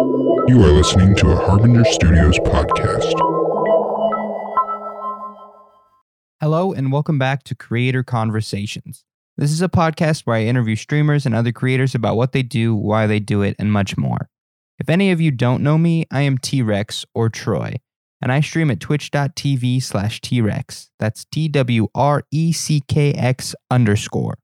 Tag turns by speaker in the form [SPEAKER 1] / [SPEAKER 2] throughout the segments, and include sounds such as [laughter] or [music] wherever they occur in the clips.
[SPEAKER 1] You are listening to a Harbinger Studios podcast.
[SPEAKER 2] Hello, and welcome back to Creator Conversations. This is a podcast where I interview streamers and other creators about what they do, why they do it, and much more. If any of you don't know me, I am T Rex or Troy, and I stream at twitch.tv slash T Rex. That's T W R E C K X underscore.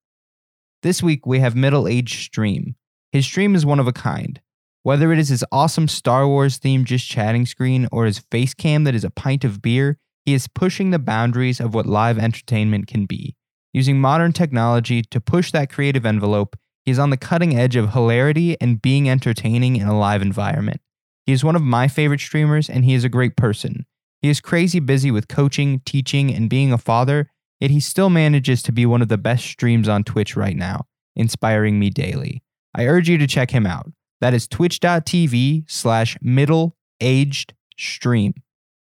[SPEAKER 2] This week we have Middle Age Stream. His stream is one of a kind. Whether it is his awesome Star Wars themed just chatting screen or his face cam that is a pint of beer, he is pushing the boundaries of what live entertainment can be. Using modern technology to push that creative envelope, he is on the cutting edge of hilarity and being entertaining in a live environment. He is one of my favorite streamers and he is a great person. He is crazy busy with coaching, teaching, and being a father, yet he still manages to be one of the best streams on Twitch right now, inspiring me daily. I urge you to check him out. That is twitch.tv slash middle aged stream.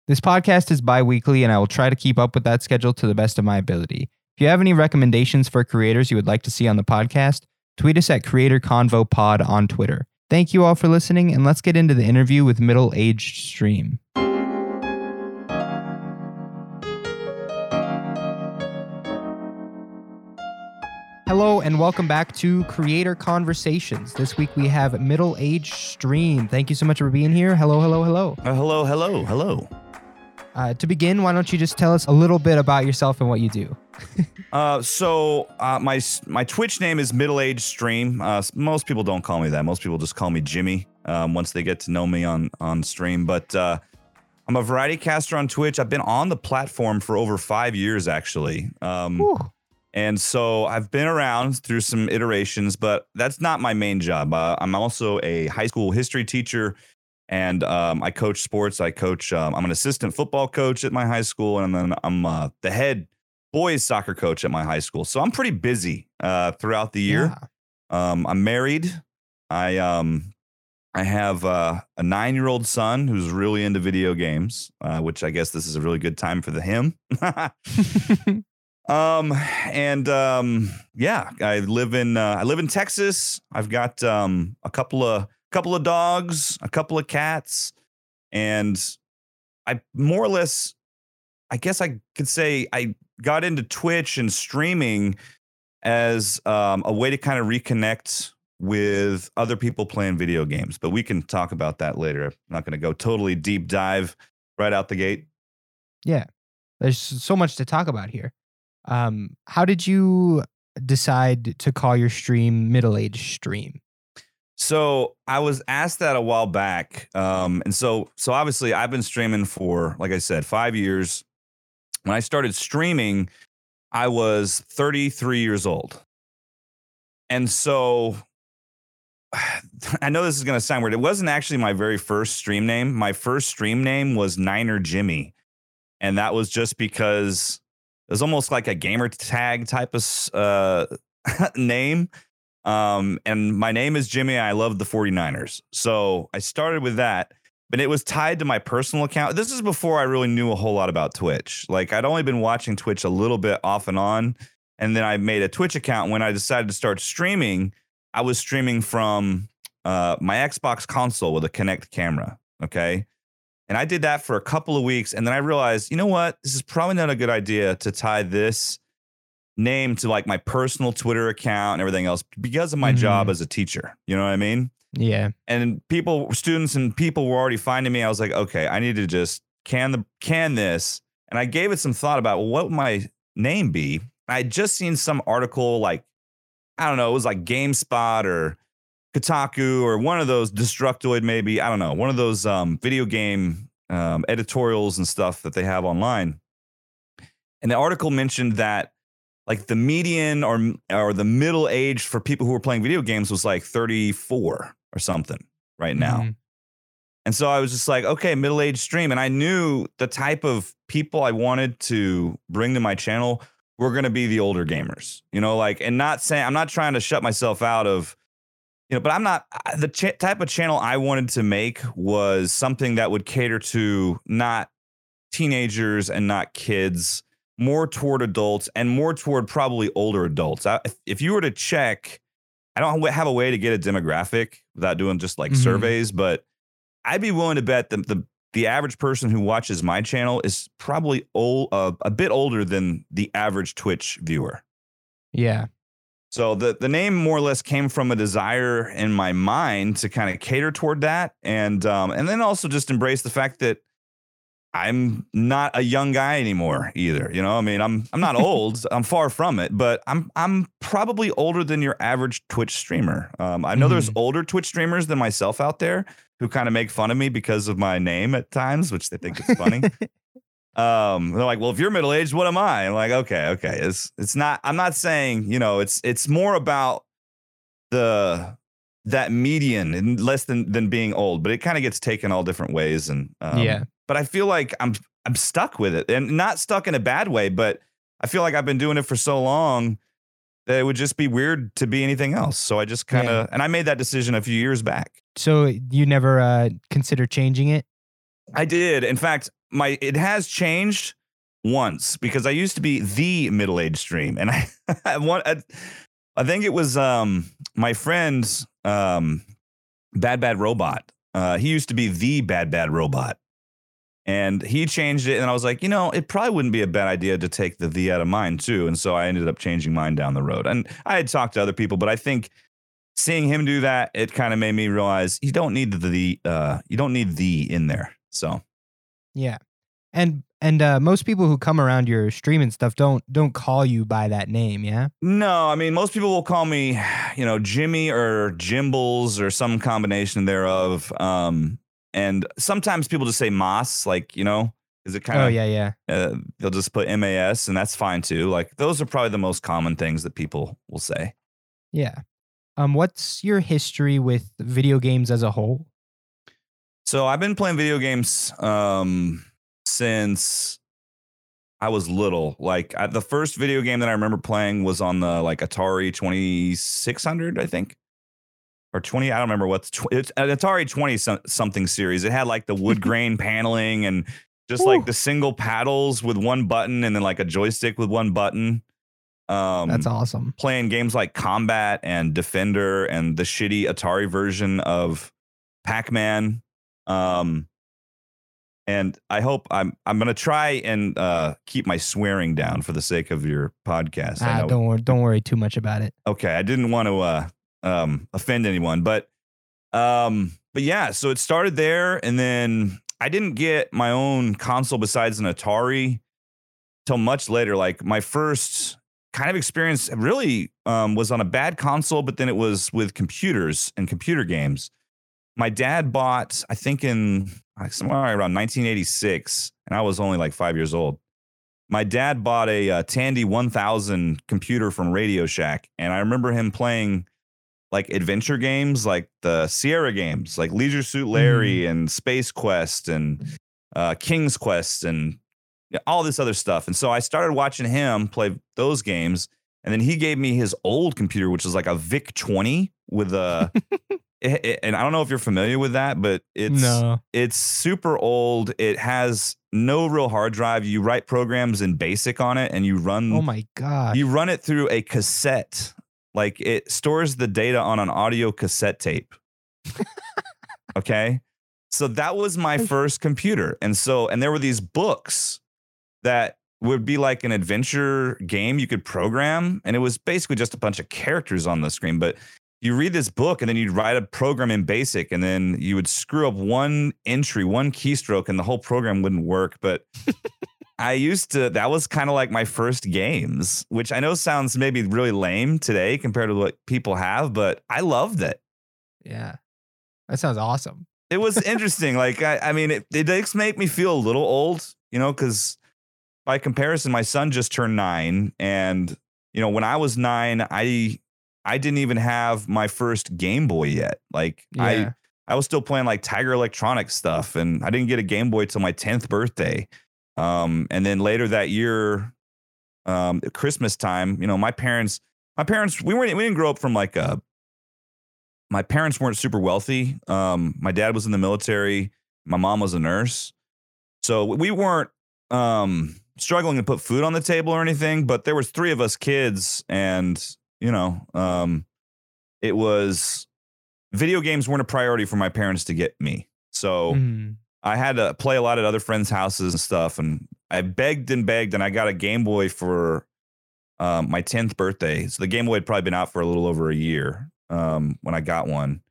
[SPEAKER 2] This podcast is bi weekly, and I will try to keep up with that schedule to the best of my ability. If you have any recommendations for creators you would like to see on the podcast, tweet us at Creator Convo Pod on Twitter. Thank you all for listening, and let's get into the interview with Middle Aged Stream. Hello and welcome back to Creator Conversations. This week we have Middle Age Stream. Thank you so much for being here. Hello, hello, hello.
[SPEAKER 3] Uh, hello, hello, hello.
[SPEAKER 2] Uh, to begin, why don't you just tell us a little bit about yourself and what you do? [laughs]
[SPEAKER 3] Uh, so uh, my my Twitch name is Middle Age Stream. Uh, most people don't call me that. Most people just call me Jimmy. Um, once they get to know me on on stream, but uh, I'm a variety caster on Twitch. I've been on the platform for over five years, actually. Um. And so I've been around through some iterations, but that's not my main job. Uh, I'm also a high school history teacher, and um, I coach sports. I coach. Um, I'm an assistant football coach at my high school, and then I'm uh, the head boys soccer coach at my high school. So I'm pretty busy uh, throughout the year.
[SPEAKER 2] Yeah.
[SPEAKER 3] Um, I'm married. I um, I have uh, a nine year old son who's really into video games, uh, which I guess this is a really good time for the him. [laughs] [laughs] [laughs] Um, and um, yeah, I live in uh, I live in Texas. I've got um a couple of couple of dogs, a couple of cats, and I more or less, I guess I could say I got into Twitch and streaming as um, a way to kind of reconnect with other people playing video games. But we can talk about that later. I'm not going to go totally deep dive right out the gate.
[SPEAKER 2] yeah. There's so much to talk about here. Um, how did you decide to call your stream Middle Age Stream?
[SPEAKER 3] So I was asked that a while back, um, and so so obviously I've been streaming for, like I said, five years. When I started streaming, I was 33 years old, and so [sighs] I know this is going to sound weird. It wasn't actually my very first stream name. My first stream name was Niner Jimmy, and that was just because it was almost like a gamer tag type of uh, [laughs] name. Um, and my name is Jimmy. I love the 49ers. So I started with that, but it was tied to my personal account. This is before I really knew a whole lot about Twitch. Like I'd only been watching Twitch a little bit off and on. And then I made a Twitch account when I decided to start streaming. I was streaming from uh, my Xbox console with a Kinect camera. Okay. And I did that for a couple of weeks. And then I realized, you know what? This is probably not a good idea to tie this name to like my personal Twitter account and everything else because of my job
[SPEAKER 2] Mhm.
[SPEAKER 3] as a teacher. You know what I mean?
[SPEAKER 2] Yeah.
[SPEAKER 3] And people, students and people were already finding me. I was like, okay, I need to just can the can this. And I gave it some thought about well, what would my name be. I had just seen some article like, I don't know, it was like GameSpot or Kotaku or one of those Destructoid, maybe. I don't know, one of those um, video game um, editorials and stuff that they have online. And the article mentioned that like the median or or the middle age for people who were playing video games was like 34 or something right now.
[SPEAKER 2] Mhm.
[SPEAKER 3] And so I was just like, okay, middle age stream. And I knew the type of people I wanted to bring to my channel were going to be the older gamers, you know, like, and not saying, I'm not trying to shut myself out of, you know, but I'm not, the ch- type of channel I wanted to make was something that would cater to not teenagers and not kids, more toward adults and more toward probably older adults. I, if- if you were to check, I don't have a way to get a demographic without doing just like
[SPEAKER 2] Mhm.
[SPEAKER 3] surveys, but I'd be willing to bet the the the average person who watches my channel is probably old, uh, a bit older than the average Twitch viewer.
[SPEAKER 2] Yeah.
[SPEAKER 3] So the the name more or less came from a desire in my mind to kind of cater toward that, and um, and then also just embrace the fact that I'm not a young guy anymore either. You know, I mean, I'm I'm not [laughs] old. I'm far from it, but I'm I'm probably older than your average Twitch streamer. Um, I know there's
[SPEAKER 2] Mhm.
[SPEAKER 3] older Twitch streamers than myself out there who kind of make fun of me because of my name at times, which they think is funny. [laughs] um, they're like, "Well, if you're middle aged, what am I?" I'm like, "Okay, okay." It's it's not. I'm not saying you know. It's it's more about the that median and less than than being old, but it kind of gets taken all different ways. And um,
[SPEAKER 2] Yeah.
[SPEAKER 3] but I feel like I'm I'm stuck with it, and not stuck in a bad way, but I feel like I've been doing it for so long that it would just be weird to be anything else. So I just kind of and I made that decision a few years back.
[SPEAKER 2] so you never uh, consider changing it?
[SPEAKER 3] I did. In fact, my it has changed once because I used to be the middle aged stream, and [laughs] I I, want, I I think it was um my friend's um bad bad robot. Uh, he used to be the bad bad robot, and he changed it, and I was like, you know, it probably wouldn't be a bad idea to take the the out of mine too, and so I ended up changing mine down the road. And I had talked to other people, but I think seeing him do that, it kind of made me realize you don't need the the uh you don't need the in there. So
[SPEAKER 2] Yeah. And and uh, most people who come around your stream and stuff don't don't call you by that name, yeah?
[SPEAKER 3] no, I mean most people will call me, [sighs] you know, Jimmy or Jimbles or some combination thereof. Um, and sometimes people just say Moss, like you know, is it kind of
[SPEAKER 2] oh yeah, yeah.
[SPEAKER 3] uh, they'll just put MAS and that's fine too. Like those are probably the most common things that people will say.
[SPEAKER 2] Yeah. Um what's your history with video games as a whole?
[SPEAKER 3] So I've been playing video games um, since I was little. Like I, the first video game that I remember playing was on the like Atari Twenty Six Hundred, I think, or twenty. I don't remember what's tw- it's an Atari Twenty some, something series. It had like the wood [laughs] grain paneling and just
[SPEAKER 2] Whew.
[SPEAKER 3] like the single paddles with one button and then like a joystick with one button. Um,
[SPEAKER 2] That's awesome.
[SPEAKER 3] playing games like Combat and Defender and the shitty Atari version of Pac-Man. Um, and I hope I'm I'm gonna try and uh, keep my swearing down for the sake of your podcast.
[SPEAKER 2] Ah, don't worry, don't worry too much about it.
[SPEAKER 3] okay, I didn't want to uh, um, offend anyone, but um, but yeah, so it started there, and then I didn't get my own console besides an Atari till much later. Like my first kind of experience really um, was on a bad console, but then it was with computers and computer games. My dad bought, I think in like somewhere around 1986, and I was only like five years old. My dad bought a uh, Tandy 1000 computer from Radio Shack, and I remember him playing like adventure games, like the Sierra games, like Leisure Suit Larry and Space Quest and uh, King's Quest and all this other stuff. And so I started watching him play those games, and then he gave me his old computer, which was like a VIC 20 with uh, [laughs] a. it- it- and I don't know if you're familiar with that, but it's
[SPEAKER 2] no.
[SPEAKER 3] it's super old. It has no real hard drive. You write programs in BASIC on it, and you run
[SPEAKER 2] Oh my god.
[SPEAKER 3] you run it through a cassette. Like it stores the data on an audio cassette tape. [laughs] okay. So that was my first computer. And so, and there were these books that would be like an adventure game you could program. And it was basically just a bunch of characters on the screen. But you read this book and then you'd write a program in basic and then you would screw up one entry, one keystroke, and the whole program wouldn't work. But [laughs] I used to, that was kind of like my first games, which I know sounds maybe really lame today compared to what people have, but I loved it.
[SPEAKER 2] yeah. That sounds awesome.
[SPEAKER 3] It was interesting. like, I, I mean, it, it does make me feel a little old, you know, because by comparison, my son just turned nine. And, you know, when I was nine, I, I didn't even have my first Game Boy yet. Like, I,
[SPEAKER 2] Yeah.
[SPEAKER 3] I was still playing like Tiger Electronics stuff, and I didn't get a Game Boy till my 10th birthday. Um, and then later that year, um, Christmas time, you know, my parents, my parents, we weren't, we didn't grow up from like a, my parents weren't super wealthy. Um, my dad was in the military, my mom was a nurse. So we weren't um, struggling to put food on the table or anything, but there was three of us kids and, you know, um, it was video games weren't a priority for my parents to get me. So
[SPEAKER 2] Mhm.
[SPEAKER 3] I had to play a lot at other friends' houses and stuff. And I begged and begged, and I got a Game Boy for um, my 10th birthday. So the Game Boy had probably been out for a little over a year um, when I got one.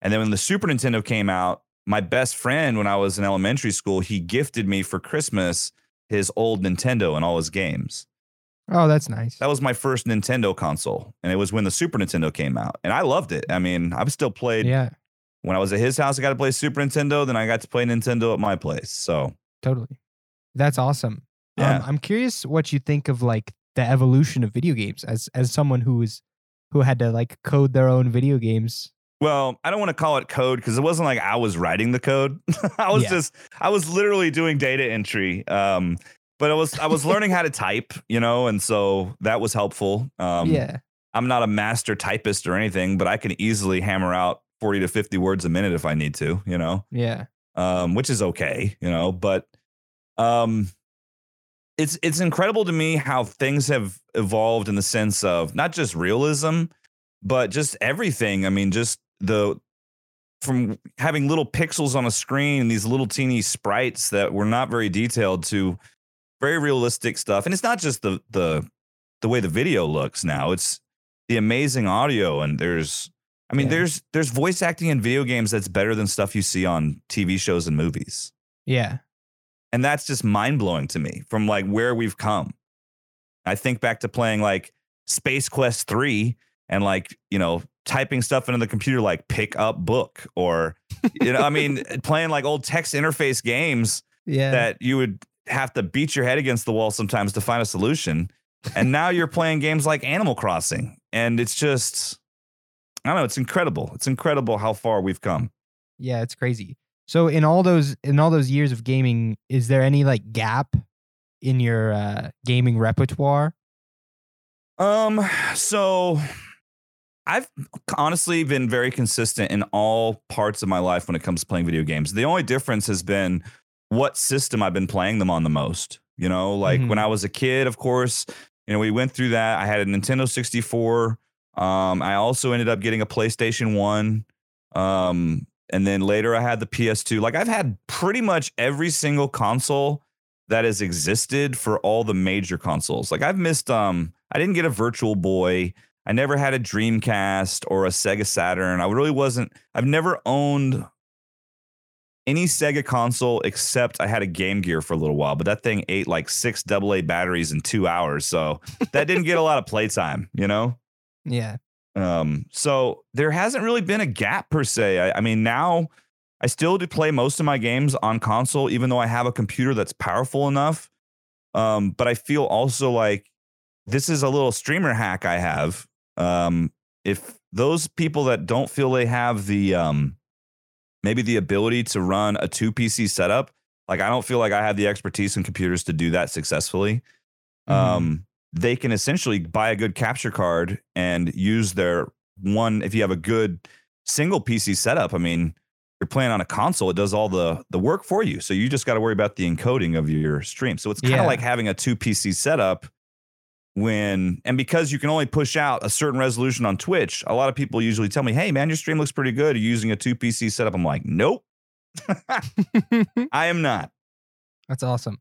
[SPEAKER 3] And then when the Super Nintendo came out, my best friend, when I was in elementary school, he gifted me for Christmas his old Nintendo and all his games.
[SPEAKER 2] Oh, that's nice.
[SPEAKER 3] That was my first Nintendo console. And it was when the Super Nintendo came out. And I loved it. I mean, I've still played
[SPEAKER 2] yeah,
[SPEAKER 3] when I was at his house, I got to play Super Nintendo. Then I got to play Nintendo at my place. So
[SPEAKER 2] totally. That's awesome.
[SPEAKER 3] Yeah.
[SPEAKER 2] Um, I'm curious what you think of like the evolution of video games as as someone who is who had to like code their own video games.
[SPEAKER 3] Well, I don't want to call it code because it wasn't like I was writing the code. [laughs] I was
[SPEAKER 2] Yeah.
[SPEAKER 3] just I was literally doing data entry. Um, but I was I was learning how to type, you know, and so that was helpful. Um,
[SPEAKER 2] yeah,
[SPEAKER 3] I'm not a master typist or anything, but I can easily hammer out 40 to 50 words a minute if I need to, you know,
[SPEAKER 2] yeah,
[SPEAKER 3] um, which is okay, you know, but um, it's it's incredible to me how things have evolved in the sense of not just realism, but just everything. I mean, just the from having little pixels on a screen, these little teeny sprites that were not very detailed to very realistic stuff. And it's not just the the the way the video looks now. It's the amazing audio and there's I mean
[SPEAKER 2] Yeah.
[SPEAKER 3] there's there's voice acting in video games that's better than stuff you see on TV shows and movies.
[SPEAKER 2] yeah,
[SPEAKER 3] And that's just mind blowing to me from like where we've come. I think back to playing like Space Quest 3 and like, you know, typing stuff into the computer like pick up book or you know, I mean, [laughs] playing like old text interface games
[SPEAKER 2] yeah.
[SPEAKER 3] that you would have to beat your head against the wall sometimes to find a solution. And [laughs] now you're playing games like Animal Crossing. And it's just I don't know, it's incredible. It's incredible how far we've come.
[SPEAKER 2] Yeah, it's crazy. So in all those in all those years of gaming, is there any like gap in your uh, gaming repertoire?
[SPEAKER 3] Um, so I've honestly been very consistent in all parts of my life when it comes to playing video games. The only difference has been what system I've been playing them on the most. You know, like
[SPEAKER 2] Mhm.
[SPEAKER 3] when I was a kid, of course, you know, we went through that. I had a Nintendo 64. Um, I also ended up getting a PlayStation 1. Um, and then later I had the PS2. Like I've had pretty much every single console that has existed for all the major consoles. Like I've missed um I didn't get a Virtual Boy. I never had a Dreamcast or a Sega Saturn. I really wasn't I've never owned any Sega console except I had a Game Gear for a little while, but that thing ate like six AA batteries in 2 hours. So that didn't get a lot of playtime, you know?
[SPEAKER 2] Yeah,
[SPEAKER 3] Um, so there hasn't really been a gap per se. I, I mean, now I still do play most of my games on console, even though I have a computer that's powerful enough. Um, but I feel also like this is a little streamer hack I have. Um, if those people that don't feel they have the um, maybe the ability to run a two PC setup, like I don't feel like I have the expertise in computers to do that successfully
[SPEAKER 2] Mhm.
[SPEAKER 3] um, they can essentially buy a good capture card and use their one. If you have a good single PC setup, I mean, you're playing on a console, it does all the the work for you. So you just got to worry about the encoding of your stream. So it's kind of
[SPEAKER 2] Yeah.
[SPEAKER 3] like having a two PC setup. When and because you can only push out a certain resolution on Twitch, a lot of people usually tell me, "Hey, man, your stream looks pretty good. Are you using a two PC setup?" I'm like, "Nope, [laughs] I am not."
[SPEAKER 2] That's awesome.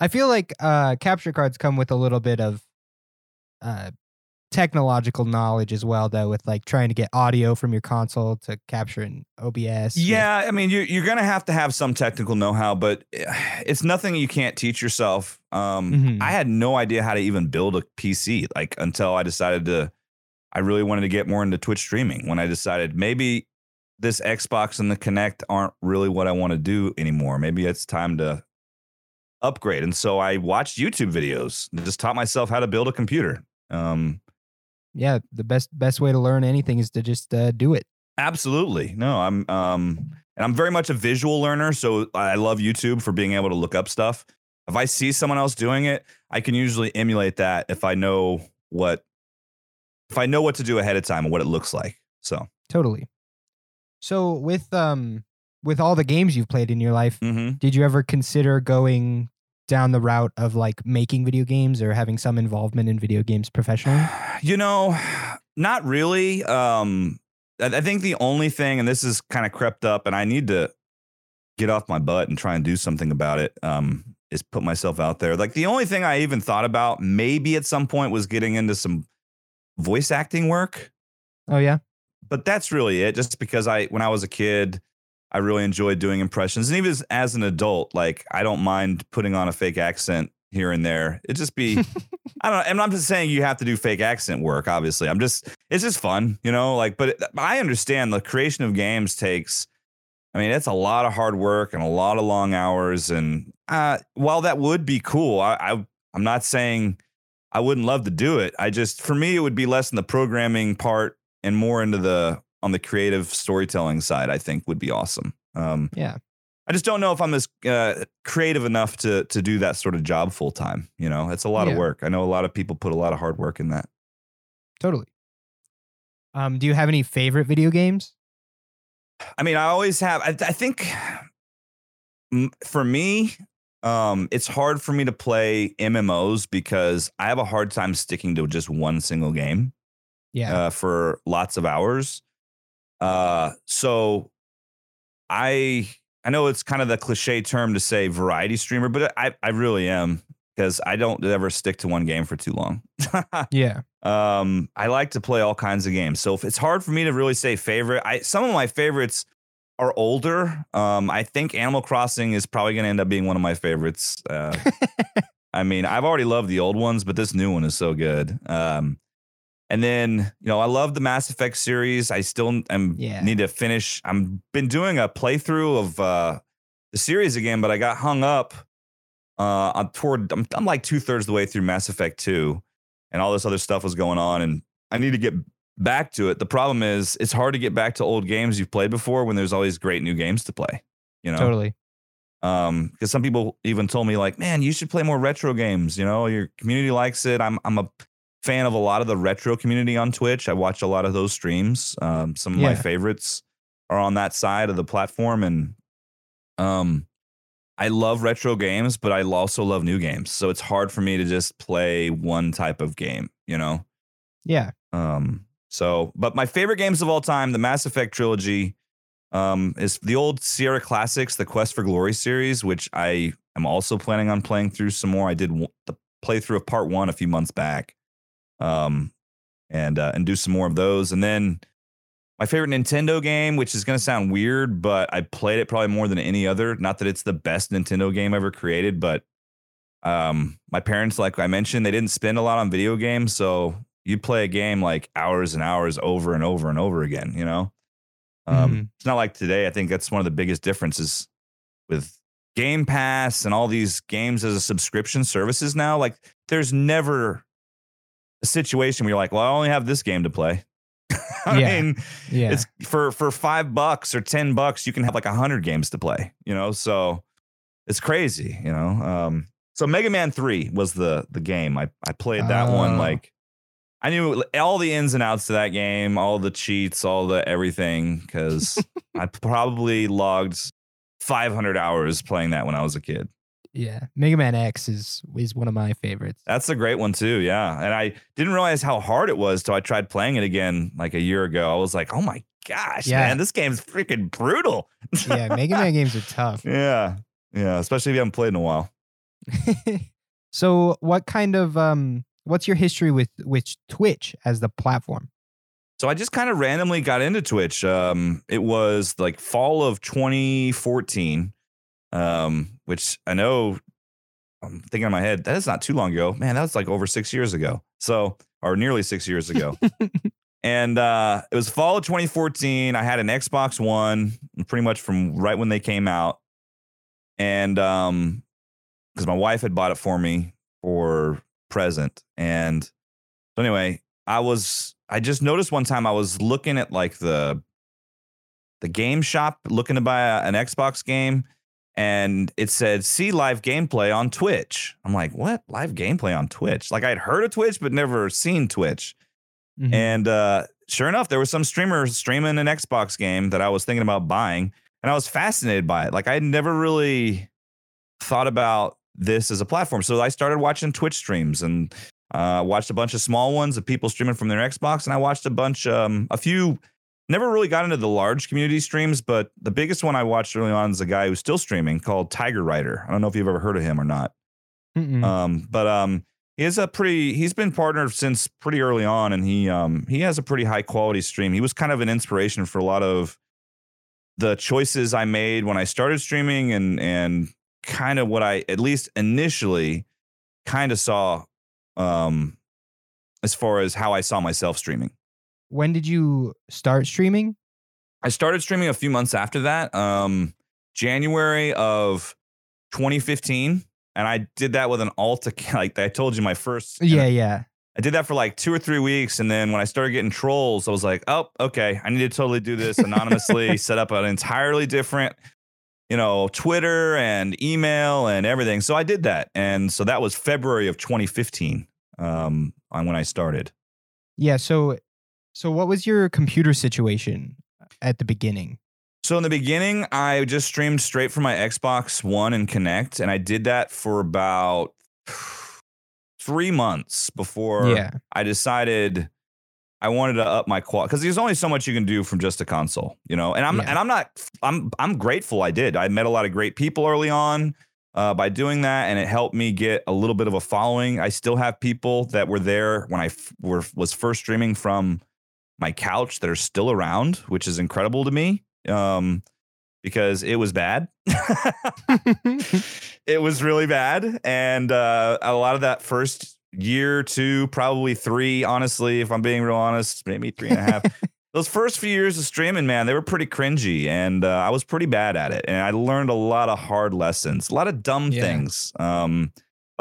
[SPEAKER 2] I feel like uh, capture cards come with a little bit of uh, technological knowledge as well, though, with like trying to get audio from your console to capture in OBS.
[SPEAKER 3] Yeah, I mean, you're you're gonna have to have some technical know-how, but eh, it's nothing you can't teach yourself. Um,
[SPEAKER 2] Mhm.
[SPEAKER 3] I had no idea how to even build a PC, like until I decided to. I really wanted to get more into Twitch streaming. When I decided maybe this Xbox and the Kinect aren't really what I want to do anymore. Maybe it's time to upgrade. And so I watched YouTube videos and just taught myself how to build a computer. Um,
[SPEAKER 2] yeah. The best best way to learn anything is to just uh, do it.
[SPEAKER 3] Absolutely. No, I'm um and I'm very much a visual learner, so I love YouTube for being able to look up stuff. If I see someone else doing it, I can usually emulate that if I know what if I know what to do ahead of time and what it looks like. So,
[SPEAKER 2] Totally. So with um with all the games you've played in your life,
[SPEAKER 3] mhm.
[SPEAKER 2] did you ever consider going down the route of like making video games or having some involvement in video games professionally? [sighs]
[SPEAKER 3] you know, [sighs] not really. Um I think the only thing, and this is kind of crept up, and I need to get off my butt and try and do something about it. Um, is put myself out there. Like the only thing I even thought about maybe at some point was getting into some voice acting work,
[SPEAKER 2] Oh yeah.
[SPEAKER 3] but that's really it. Just because I, when I was a kid, I really enjoyed doing impressions, and even as, as an adult, like I don't mind putting on a fake accent here and there. It just be, [laughs] I don't know. And I'm just saying you have to do fake accent work. Obviously, I'm just, it's just fun, you know. Like, but it, I understand the creation of games takes. I mean, it's a lot of hard work and a lot of long hours. And uh, while that would be cool, I, I I'm not saying I wouldn't love to do it. I just, for me, it would be less in the programming part and more into the on the creative storytelling side. I think would be awesome. Um,
[SPEAKER 2] Yeah.
[SPEAKER 3] I just don't know if I'm as uh, creative enough to to do that sort of job full time. You know, it's a lot
[SPEAKER 2] Yeah.
[SPEAKER 3] of work. I know a lot of people put a lot of hard work in that.
[SPEAKER 2] Totally. Um, do you have any favorite video games?
[SPEAKER 3] I mean, I always have. I, I think for me, um, it's hard for me to play MMOs because I have a hard time sticking to just one single game.
[SPEAKER 2] Yeah.
[SPEAKER 3] uh, for lots of hours. Uh, so I I know it's kind of the cliche term to say variety streamer, but I I really am because I don't ever stick to one game for too long. [laughs]
[SPEAKER 2] yeah.
[SPEAKER 3] um, I like to play all kinds of games, so if it's hard for me to really say favorite, I some of my favorites are older. Um, I think Animal Crossing is probably going to end up being one of my favorites. Uh, [laughs] I mean, I've already loved the old ones, but this new one is so good. Um, and then, you know, I love the Mass Effect series. I still am
[SPEAKER 2] Yeah.
[SPEAKER 3] need to finish. I'm been doing a playthrough of uh, the series again, but I got hung up. Uh, I'm toward. I'm, I'm like two thirds the way through Mass Effect two, and all this other stuff was going on, and I need to get back to it. The problem is, it's hard to get back to old games you've played before when there's always great new games to play. You know,
[SPEAKER 2] Totally.
[SPEAKER 3] um because some people even told me like man you should play more retro games you know your community likes it i'm i'm a fan of a lot of the retro community on twitch. I watch a lot of those streams. Um some of my favorites are on that side of the platform and um i love retro games but i also love new games. So it's hard for me to just play one type of game you know?
[SPEAKER 2] Yeah.
[SPEAKER 3] um, so, but my favorite games of all time, the Mass Effect trilogy, um, is the old Sierra Classics, the Quest for Glory series, which I am also planning on playing through some more. I did the playthrough of part one a few months back, um, and uh, and do some more of those. And then my favorite Nintendo game, which is going to sound weird, but I played it probably more than any other. Not that it's the best Nintendo game ever created, but um, my parents, like I mentioned, they didn't spend a lot on video games, so you play a game like hours and hours over and over and over again. You know, um,
[SPEAKER 2] Mhm.
[SPEAKER 3] it's not like today. I think that's one of the biggest differences with Game Pass and all these games as a subscription services now. Like, there's never a situation where you're like, "Well, I only have this game to play." [laughs] I
[SPEAKER 2] Yeah.
[SPEAKER 3] mean,
[SPEAKER 2] Yeah.
[SPEAKER 3] it's for for five bucks or ten bucks, you can have like a hundred games to play. You know, so it's crazy. You know, um, so Mega Man Three was the the game. I I played that one
[SPEAKER 2] Oh.
[SPEAKER 3] like I knew all the ins and outs to that game, all the cheats, all the everything, because [laughs] I probably logged 500 hours playing that when I was a kid.
[SPEAKER 2] Yeah. Mega Man X is is one of my favorites.
[SPEAKER 3] That's a great one too, yeah. And I didn't realize how hard it was till I tried playing it again like a year ago. I was like, oh my gosh,
[SPEAKER 2] Yeah.
[SPEAKER 3] man, this game's freaking brutal.
[SPEAKER 2] yeah. [laughs] Mega Man games are tough.
[SPEAKER 3] Yeah. Yeah. Especially if you haven't played in a while. [laughs]
[SPEAKER 2] so, what kind of um, what's your history with with Twitch as the platform?
[SPEAKER 3] So I just kind of randomly got into Twitch. Um, it was like fall of 2014, um, which I know I'm thinking in my head, that is not too long ago. Man, that was like over six years ago. So, or nearly six years ago. [laughs] and uh, it was fall of 2014. I had an Xbox One pretty much from right when they came out. And um, because my wife had bought it for me for present. And so anyway, I was I just noticed one time I was looking at like the the game shop looking to buy a- an Xbox game and it said see live gameplay on Twitch. I'm like, "What? Live gameplay on Twitch?" Like I'd heard of Twitch but never seen Twitch.
[SPEAKER 2] Mhm.
[SPEAKER 3] And uh, sure enough, there was some streamer streaming an Xbox game that I was thinking about buying, and I was fascinated by it. Like I had never really thought about this as a platform, so I started watching Twitch streams and uh, watched a bunch of small ones of people streaming from their Xbox, and I watched a bunch, um, a few never really got into the large community streams, but the biggest one I watched early on is a guy who's still streaming called Tiger Rider. I don't know if you've ever heard of him or not.
[SPEAKER 2] Mm-mm.
[SPEAKER 3] Um, but um, he is a pretty. He's been partnered since pretty early on, and he um he has a pretty high quality stream. He was kind of an inspiration for a lot of the choices I made when I started streaming, and and kind of what I at least initially kind of saw um as far as how I saw myself streaming.
[SPEAKER 2] When did you start streaming?
[SPEAKER 3] I started streaming a few months after that, um, January of 2015, and I did that with an alt [laughs] account. Like I told you, my first.
[SPEAKER 2] Yeah, yeah.
[SPEAKER 3] I did that for like two or three weeks, and then when I started getting trolls, I was like, "Oh, okay, I need to totally do this anonymously. [laughs] set up an entirely different, you know, Twitter and email and everything." So I did that, and so that was February of 2015, um, on when I started.
[SPEAKER 2] Yeah, so so what was your computer situation at the beginning?
[SPEAKER 3] So in the beginning, I just streamed straight from my Xbox One and Kinect, and I did that for about [sighs] three months before
[SPEAKER 2] yeah.
[SPEAKER 3] I decided I wanted to up my quality because there's only so much you can do from just a console, you know. And I'm
[SPEAKER 2] Yeah.
[SPEAKER 3] and I'm not I'm I'm grateful I did. I met a lot of great people early on uh, by doing that, and it helped me get a little bit of a following. I still have people that were there when I f- were was first streaming from my couch that are still around, which is incredible to me. Um, because it was bad. [laughs] it was really bad. And uh, a lot of that first year, two, probably three, honestly, if I'm being real honest, maybe three and a half. [laughs] Those first few years of streaming, man, they were pretty cringy and uh, I was pretty bad at it. And I learned a lot of hard lessons, a lot of dumb
[SPEAKER 2] Yeah.
[SPEAKER 3] things. Um,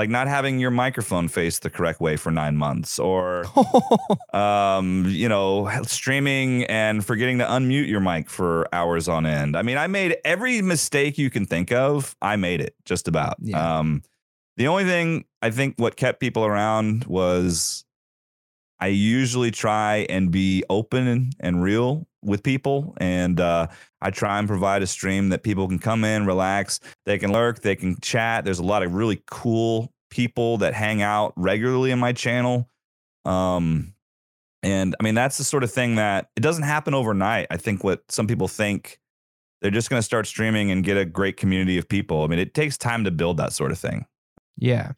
[SPEAKER 3] like not having your microphone face the correct way for nine months or [laughs] um, you know, streaming and forgetting to unmute your mic for hours on end. I mean, I made every mistake you can think of. I made it just about.
[SPEAKER 2] Yeah.
[SPEAKER 3] Um, the only thing I think what kept people around was I usually try and be open and real with people, and uh, I try and provide a stream that people can come in, relax, they can lurk, they can chat. There's a lot of really cool people that hang out regularly in my channel. Um, and I mean, that's the sort of thing that it doesn't happen overnight. I think what some people think they're just going to start streaming and get a great community of people. I mean, it takes time to build that sort of thing.
[SPEAKER 2] yeah.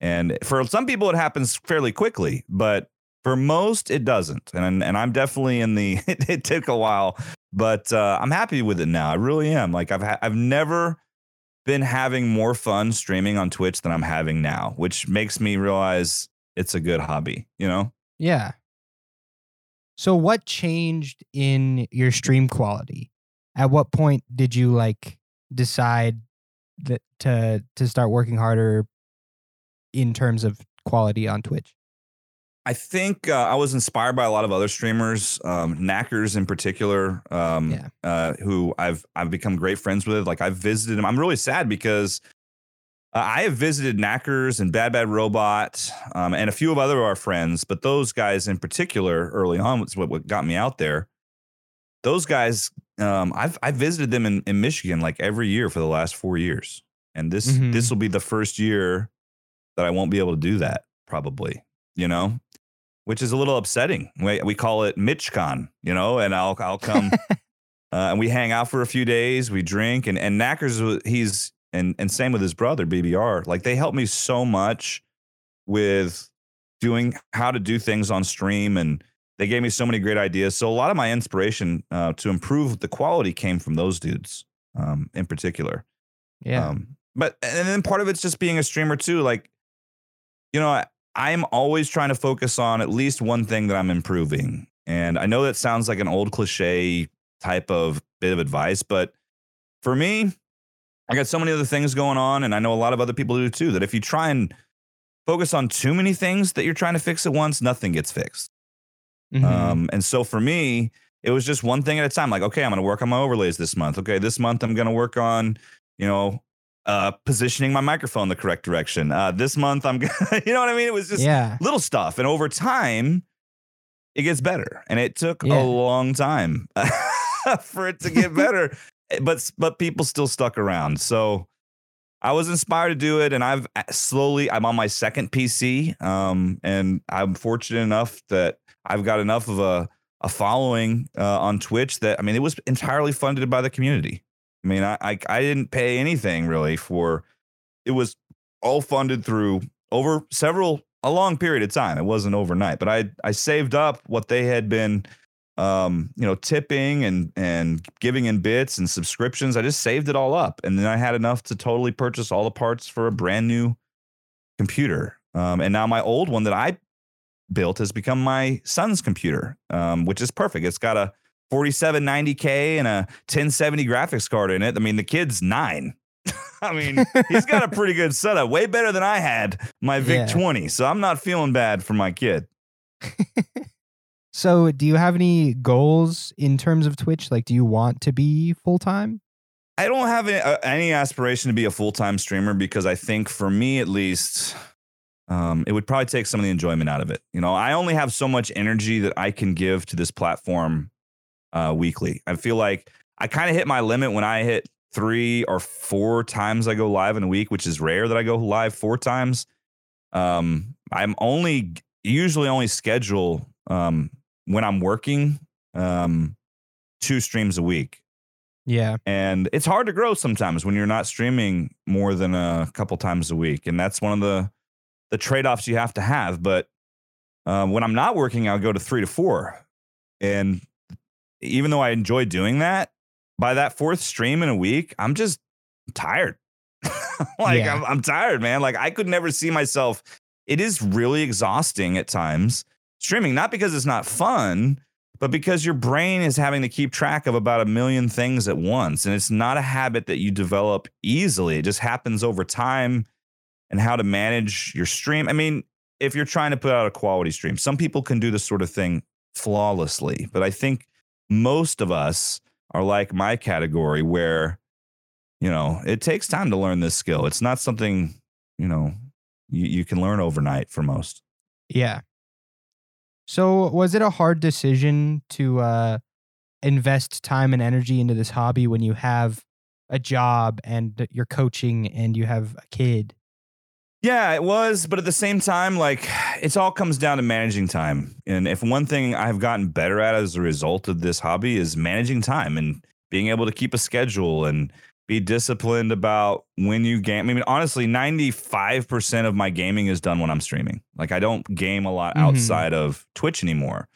[SPEAKER 3] And for some people, it happens fairly quickly, but for most, it doesn't. And and I'm definitely in the. [laughs] It, it took a while, but uh, I'm happy with it now. I really am. Like I've ha- I've never been having more fun streaming on Twitch than I'm having now, which makes me realize it's a good hobby. You know.
[SPEAKER 2] Yeah. So what changed in your stream quality? At what point did you like decide that to to start working harder in terms of quality on Twitch?
[SPEAKER 3] I think uh, I was inspired by a lot of other streamers, um, Knackers in particular, um,
[SPEAKER 2] Yeah.
[SPEAKER 3] uh, who I've I've become great friends with. Like I've visited him. I'm really sad because uh, I have visited Knackers and Bad Bad Robot um, and a few of other of our friends, but those guys in particular, early on, was what, what got me out there. Those guys, um, I've I visited them in, in Michigan like every year for the last four years, and this
[SPEAKER 2] Mhm.
[SPEAKER 3] this will be the first year that I won't be able to do that. Probably, you know, which is a little upsetting. We, we call it MitchCon, you know, and I'll I'll come [laughs] uh, and we hang out for a few days. We drink and and Knackers he's and and same with his brother BBR. Like they helped me so much with doing how to do things on stream and they gave me so many great ideas. So a lot of my inspiration uh, to improve the quality came from those dudes um, in particular.
[SPEAKER 2] Yeah.
[SPEAKER 3] Um, but and then part of it's just being a streamer too. Like, you know, I, I'm always trying to focus on at least one thing that I'm improving. And I know that sounds like an old cliche type of bit of advice, but for me, I got so many other things going on, and I know a lot of other people do too. That if you try and focus on too many things that you're trying to fix at once, nothing gets fixed.
[SPEAKER 2] Mhm.
[SPEAKER 3] Um, and so for me, it was just one thing at a time. Like, okay, I'm going to work on my overlays this month. Okay, this month I'm going to work on, you know, uh, positioning my microphone the correct direction. Uh, this month I'm, [laughs] you know what I mean? It was just
[SPEAKER 2] yeah.
[SPEAKER 3] little stuff, and over time, it gets better. And it took
[SPEAKER 2] Yeah.
[SPEAKER 3] a long time [laughs] for it to get [laughs] better, but but people still stuck around. So. I was inspired to do it, and I've uh, slowly. I'm on my second PC, um, and I'm fortunate enough that I've got enough of a a following uh, on Twitch that I mean, it was entirely funded by the community. I mean, I, I I didn't pay anything really for it was all funded through over several a long period of time. It wasn't overnight, but I I saved up what they had been um, you know, tipping and and giving in bits and subscriptions. I just saved it all up, and then I had enough to totally purchase all the parts for a brand new computer. Um, and now my old one that I built has become my son's computer, um, which is perfect. It's got a 4790K and a 1070 graphics card in it. I mean, the kid's nine. [laughs] I mean, he's got a [laughs] pretty good setup, way better than I had my VIC
[SPEAKER 2] Yeah.
[SPEAKER 3] 20. So I'm not feeling bad for my kid. [laughs]
[SPEAKER 2] So, do you have any goals in terms of Twitch? Like, do you want to be full time?
[SPEAKER 3] I don't have any, uh, any aspiration to be a full time streamer because I think for me at least, um, it would probably take some of the enjoyment out of it. You know, I only have so much energy that I can give to this platform uh, weekly. I feel like I kind of hit my limit when I hit three or four times I go live in a week, which is rare that I go live four times. Um, I'm only usually only schedule um, when I'm working um, two streams a week.
[SPEAKER 2] Yeah.
[SPEAKER 3] And it's hard to grow sometimes when you're not streaming more than a couple times a week. And that's one of the the trade-offs you have to have. But uh, when I'm not working, I'll go to three to four. And even though I enjoy doing that, by that fourth stream in a week, I'm just tired. [laughs] like
[SPEAKER 2] Yeah.
[SPEAKER 3] I'm, I'm tired, man. Like I could never see myself. It is really exhausting at times streaming, not because it's not fun, but because your brain is having to keep track of about a million things at once. And it's not a habit that you develop easily. It just happens over time and how to manage your stream. I mean, if you're trying to put out a quality stream, some people can do this sort of thing flawlessly, but I think most of us are like my category where, you know, it takes time to learn this skill. It's not something, you know, you, you can learn overnight for most.
[SPEAKER 2] Yeah. So, was it a hard decision to uh, invest time and energy into this hobby when you have a job and you're coaching and you have a kid?
[SPEAKER 3] Yeah, it was, but at the same time, like it's all comes down to managing time. And if one thing I've gotten better at as a result of this hobby is managing time and being able to keep a schedule and be disciplined about when you game. I mean, honestly, 95% of my gaming is done when I'm streaming. Like I don't game a lot
[SPEAKER 2] Mhm.
[SPEAKER 3] outside of Twitch anymore.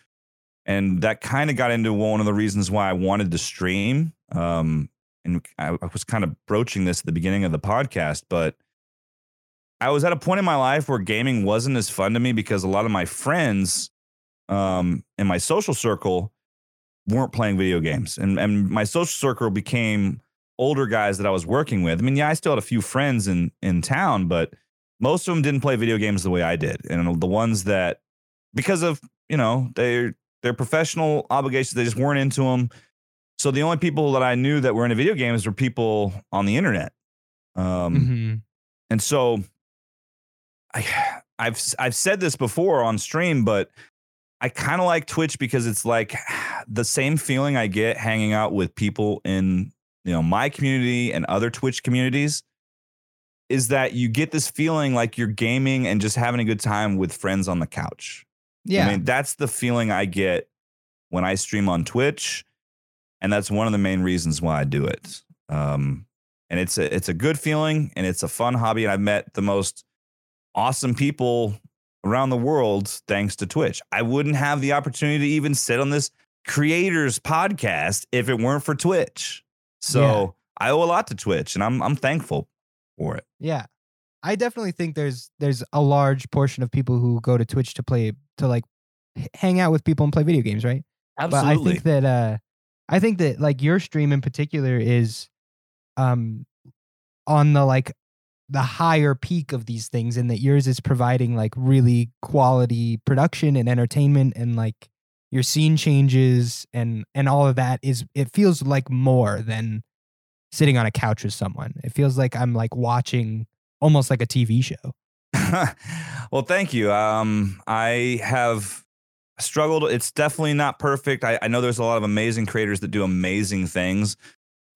[SPEAKER 3] And that kind of got into one of the reasons why I wanted to stream. Um, and I, I was kind of broaching this at the beginning of the podcast, but I was at a point in my life where gaming wasn't as fun to me because a lot of my friends um, in my social circle weren't playing video games. And, and my social circle became older guys that I was working with. I mean, yeah, I still had a few friends in, in town, but most of them didn't play video games the way I did. And the ones that, because of, you know, their, their professional obligations, they just weren't into them. So the only people that I knew that were into video games were people on the internet. Um,
[SPEAKER 2] Mhm.
[SPEAKER 3] and so I I've I've said this before on stream, but I kind of like Twitch because it's like [sighs] the same feeling I get hanging out with people in you know my community and other Twitch communities is that you get this feeling like you're gaming and just having a good time with friends on the couch.
[SPEAKER 2] Yeah.
[SPEAKER 3] I mean, that's the feeling I get when I stream on Twitch, and that's one of the main reasons why I do it. Um, and it's a it's a good feeling, and it's a fun hobby, and I've met the most awesome people around the world thanks to Twitch. I wouldn't have the opportunity to even sit on this creators podcast if it weren't for Twitch. So
[SPEAKER 2] Yeah.
[SPEAKER 3] I owe a lot to Twitch, and I'm I'm thankful for it.
[SPEAKER 2] Yeah. I definitely think there's there's a large portion of people who go to Twitch to play to like hang out with people and play video games, right? But I think that uh I think that like your stream in particular is um on the like the higher peak of these things and that yours is providing like really quality production and entertainment and like your scene changes and and all of that is it feels like more than sitting on a couch with someone. It feels like I'm like watching almost like a TV show. [laughs]
[SPEAKER 3] well, thank you. Um, I have struggled. It's definitely not perfect. I, I know there's a lot of amazing creators that do amazing things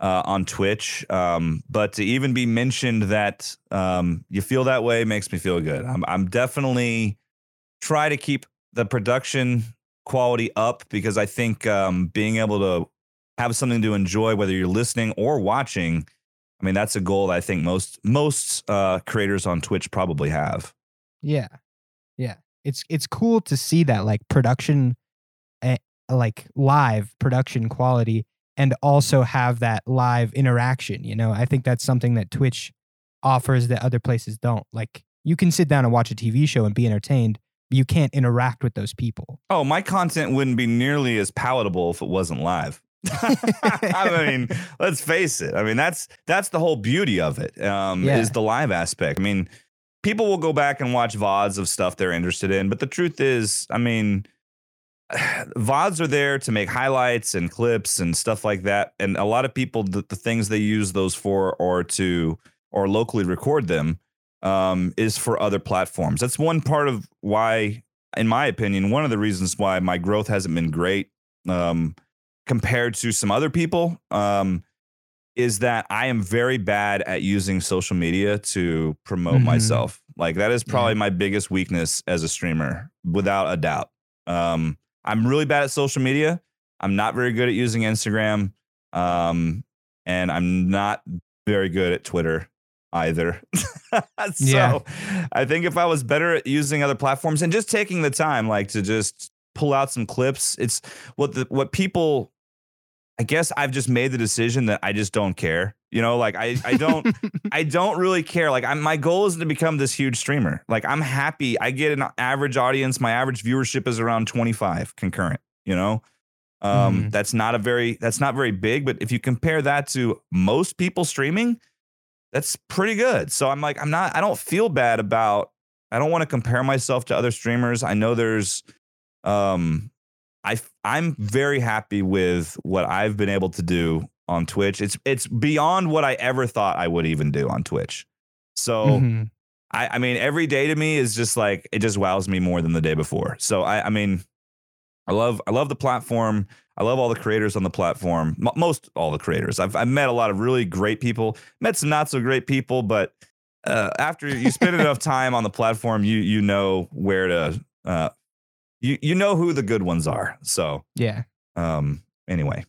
[SPEAKER 3] uh, on Twitch, um, but to even be mentioned that um, you feel that way makes me feel good. I'm, I'm definitely try to keep the production quality up because I think um, being able to have something to enjoy, whether you're listening or watching, I mean, that's a goal that I think most most uh, creators on Twitch probably have.
[SPEAKER 2] Yeah. Yeah. It's it's cool to see that like production eh, like live production quality and also have that live interaction, you know? I think that's something that Twitch offers that other places don't. Like you can sit down and watch a TV show and be entertained, but you can't interact with those people.
[SPEAKER 3] Oh, my content wouldn't be nearly as palatable if it wasn't live. [laughs] I mean, [laughs] let's face it. I mean, that's that's the whole beauty of it. Um,
[SPEAKER 2] Yeah.
[SPEAKER 3] is the live aspect. I mean, people will go back and watch vods of stuff they're interested in, but the truth is, I mean, vods are there to make highlights and clips and stuff like that. And a lot of people, the, the things they use those for, or to or locally record them, um, is for other platforms. That's one part of why, in my opinion, one of the reasons why my growth hasn't been great. Um, compared to some other people um, is that I am very bad at using social media to promote
[SPEAKER 2] Mhm.
[SPEAKER 3] myself. Like that is
[SPEAKER 2] Yeah.
[SPEAKER 3] probably my biggest weakness as a streamer, without a doubt. Um, I'm really bad at social media. I'm not very good at using Instagram, um, and I'm not very good at Twitter either. [laughs] so
[SPEAKER 2] Yeah.
[SPEAKER 3] I think if I was better at using other platforms and just taking the time, like to just pull out some clips, it's what the what people I guess I've just made the decision that I just don't care. You know, like I, I don't [laughs] I don't really care. Like I'm my goal isn't to become this huge streamer. Like I'm happy. I get an average audience. My average viewership is around 25 concurrent, you know? Um
[SPEAKER 2] Mhm.
[SPEAKER 3] that's not a very that's not very big, but if you compare that to most people streaming, that's pretty good. So I'm like I'm not I don't feel bad about I don't want to compare myself to other streamers. I know there's um I I'm very happy with what I've been able to do on Twitch. It's it's beyond what I ever thought I would even do on Twitch. So
[SPEAKER 2] Mhm.
[SPEAKER 3] I, I mean, every day to me is just like it just wows me more than the day before. So I, I mean, I love I love the platform. I love all the creators on the platform. M- most all the creators. I've I've met a lot of really great people. Met some not so great people, but uh, after you spend [laughs] enough time on the platform, you you know where to uh, you you know who the good ones are. So
[SPEAKER 2] Yeah.
[SPEAKER 3] um anyway,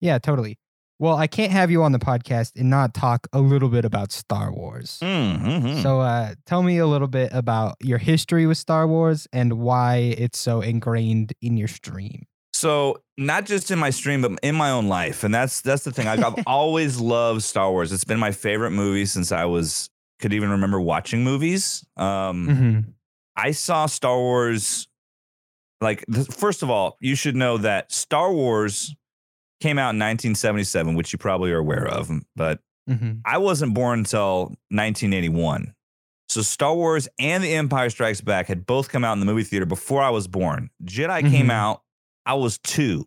[SPEAKER 2] Yeah, totally. Well, I can't have you on the podcast and not talk a little bit about Star Wars.
[SPEAKER 3] Mhm.
[SPEAKER 2] So, uh, tell me a little bit about your history with Star Wars and why it's so ingrained in your stream.
[SPEAKER 3] So not just in my stream, but in my own life, and that's that's the thing. I've, I've [laughs] always loved Star Wars. It's been my favorite movie since I was could even remember watching movies. Um,
[SPEAKER 2] Mm-hmm.
[SPEAKER 3] I saw Star Wars. Like th- first of all, you should know that Star Wars came out in 1977, which you probably are aware of, but
[SPEAKER 2] Mm-hmm.
[SPEAKER 3] I wasn't born until 1981. So Star Wars and The Empire Strikes Back had both come out in the movie theater before I was born. Jedi came
[SPEAKER 2] Mhm.
[SPEAKER 3] out, I was two.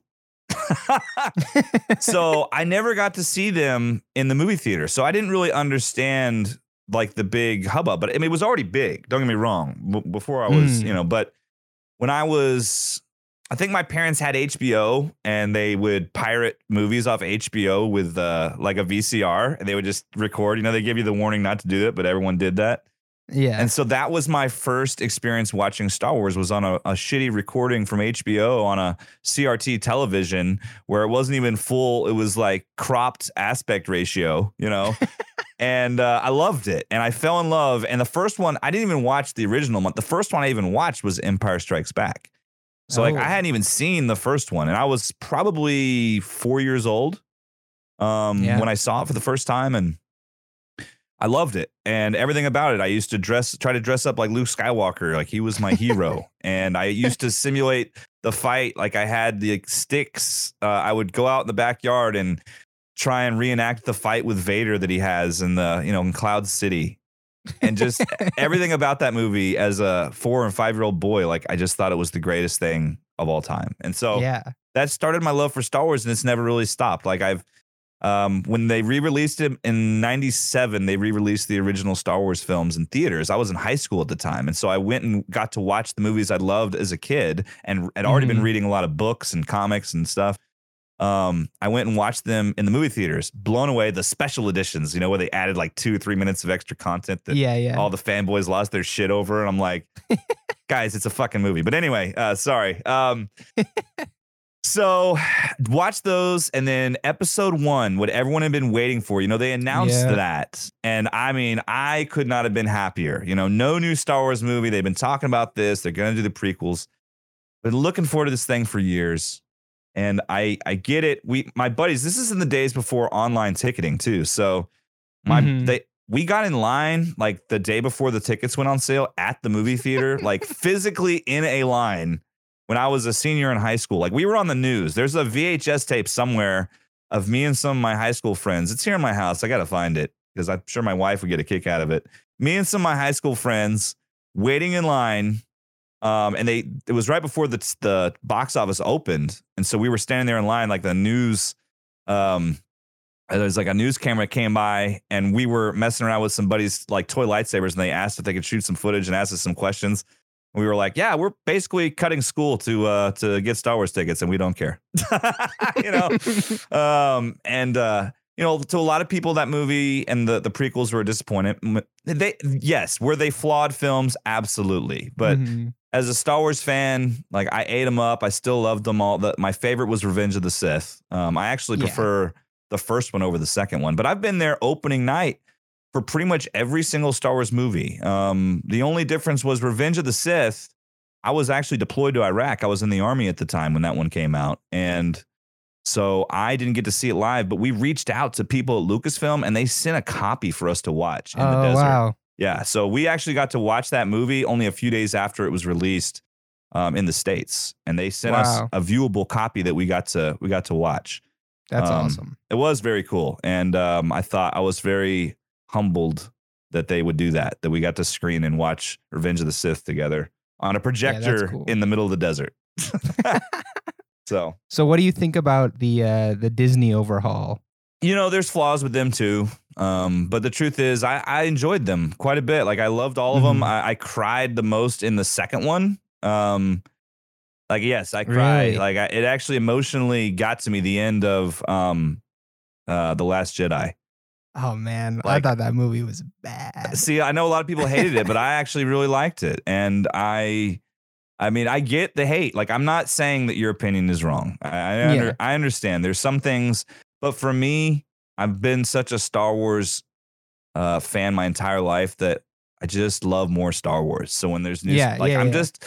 [SPEAKER 3] [laughs] so [laughs] I never got to see them in the movie theater. So I didn't really understand like the big hubbub, but I mean, it was already big. Don't get me wrong. B- before I was,
[SPEAKER 2] Mm.
[SPEAKER 3] you know, but when I was, I think my parents had HBO and they would pirate movies off HBO with uh, like a VCR and they would just record. You know, they give you the warning not to do that, but everyone did that.
[SPEAKER 2] yeah.
[SPEAKER 3] And so that was my first experience watching Star Wars was on a, a shitty recording from HBO on a CRT television where it wasn't even full. It was like cropped aspect ratio, you know? [laughs] and uh, I loved it. And I fell in love. And the first one, I didn't even watch the original one. The first one I even watched was Empire Strikes Back. So like
[SPEAKER 2] Oh.
[SPEAKER 3] I hadn't even seen the first one. And I was probably four years old um,
[SPEAKER 2] Yeah.
[SPEAKER 3] when I saw it for the first time. And I loved it and everything about it. I used to dress, try to dress up like Luke Skywalker, like he was my hero. [laughs] and I used to simulate the fight. Like I had the sticks. Uh, I would go out in the backyard and try and reenact the fight with Vader that he has in the, you know, in Cloud City. And just [laughs] everything about that movie as a four and five year old boy, like I just thought it was the greatest thing of all time. And so
[SPEAKER 2] yeah.
[SPEAKER 3] that started my love for Star Wars, and it's never really stopped. Like I've, um, when they re-released it in '97, they re-released the original Star Wars films in theaters. I was in high school at the time, and so I went and got to watch the movies I loved as a kid, and had already been
[SPEAKER 2] Mhm.
[SPEAKER 3] reading a lot of books and comics and stuff. Um, I went and watched them in the movie theaters, blown away. The special editions, you know, where they added like two, three minutes of extra content that
[SPEAKER 2] yeah, yeah.
[SPEAKER 3] all the fanboys lost their shit over. And I'm like, [laughs] guys, it's a fucking movie. But anyway, uh, sorry. Um, [laughs] so watch those. And then episode one, what everyone had been waiting for, you know, they announced
[SPEAKER 2] Yeah.
[SPEAKER 3] that. And I mean, I could not have been happier. You know, no new Star Wars movie. They've been talking about this. They're going to do the prequels. Been looking forward to this thing for years. And I I get it. We my buddies, this is in the days before online ticketing too. So my
[SPEAKER 2] Mhm.
[SPEAKER 3] they we got in line like the day before the tickets went on sale at the movie theater, like [laughs] physically in a line when I was a senior in high school. Like we were on the news. There's a VHS tape somewhere of me and some of my high school friends. It's here in my house. I got to find it because I'm sure my wife would get a kick out of it. Me and some of my high school friends waiting in line. Um, and they it was right before the the box office opened, and so we were standing there in line, like the news. Um, there was like a news camera came by, and we were messing around with some buddies like toy lightsabers, and they asked if they could shoot some footage and asked us some questions. We were like, "Yeah, we're basically cutting school to uh to get Star Wars tickets, and we don't care," [laughs] you know. [laughs] um, and uh, you know, to a lot of people, that movie and the the prequels were a disappointment. They yes, were they flawed films? Absolutely, but
[SPEAKER 2] Mhm.
[SPEAKER 3] as a Star Wars fan, like I ate them up. I still loved them all. The, my favorite was Revenge of the Sith. Um, I actually
[SPEAKER 2] Yeah.
[SPEAKER 3] prefer the first one over the second one, but I've been there opening night for pretty much every single Star Wars movie. Um, the only difference was Revenge of the Sith. I was actually deployed to Iraq. I was in the army at the time when that one came out, and so I didn't get to see it live. But we reached out to people at Lucasfilm, and they sent a copy for us to watch in the
[SPEAKER 2] oh
[SPEAKER 3] desert.
[SPEAKER 2] wow.
[SPEAKER 3] Yeah, so we actually got to watch that movie only a few days after it was released um, in the states, and they sent us a viewable copy that we got to we got to watch.
[SPEAKER 2] That's
[SPEAKER 3] Um,
[SPEAKER 2] awesome.
[SPEAKER 3] It was very cool, and um, I thought I was very humbled that they would do that. That we got to screen and watch Revenge of the Sith together on a projector
[SPEAKER 2] cool.
[SPEAKER 3] in the middle of the desert. [laughs] [laughs] [laughs] so
[SPEAKER 2] So what do you think about the uh the Disney overhaul?
[SPEAKER 3] you know, there's flaws with them too. Um, but the truth is, I, I enjoyed them quite a bit. Like I loved all of them.
[SPEAKER 2] Mhm.
[SPEAKER 3] I, I cried the most in the second one. Um, like yes, I cried.
[SPEAKER 2] Really?
[SPEAKER 3] Like I, it actually emotionally got to me. The end of um, uh, the Last Jedi.
[SPEAKER 2] Oh man,
[SPEAKER 3] Like-
[SPEAKER 2] I thought that movie was bad.
[SPEAKER 3] See, I know a lot of people hated it, but I actually really liked it, and I. I mean, I get the hate. Like, I'm not saying that your opinion is wrong. I I, under,
[SPEAKER 2] Yeah.
[SPEAKER 3] I understand. There's some things, but for me, I've been such a Star Wars uh, fan my entire life that I just love more Star Wars. So when there's new,
[SPEAKER 2] Yeah,
[SPEAKER 3] like
[SPEAKER 2] yeah,
[SPEAKER 3] I'm
[SPEAKER 2] yeah.
[SPEAKER 3] just,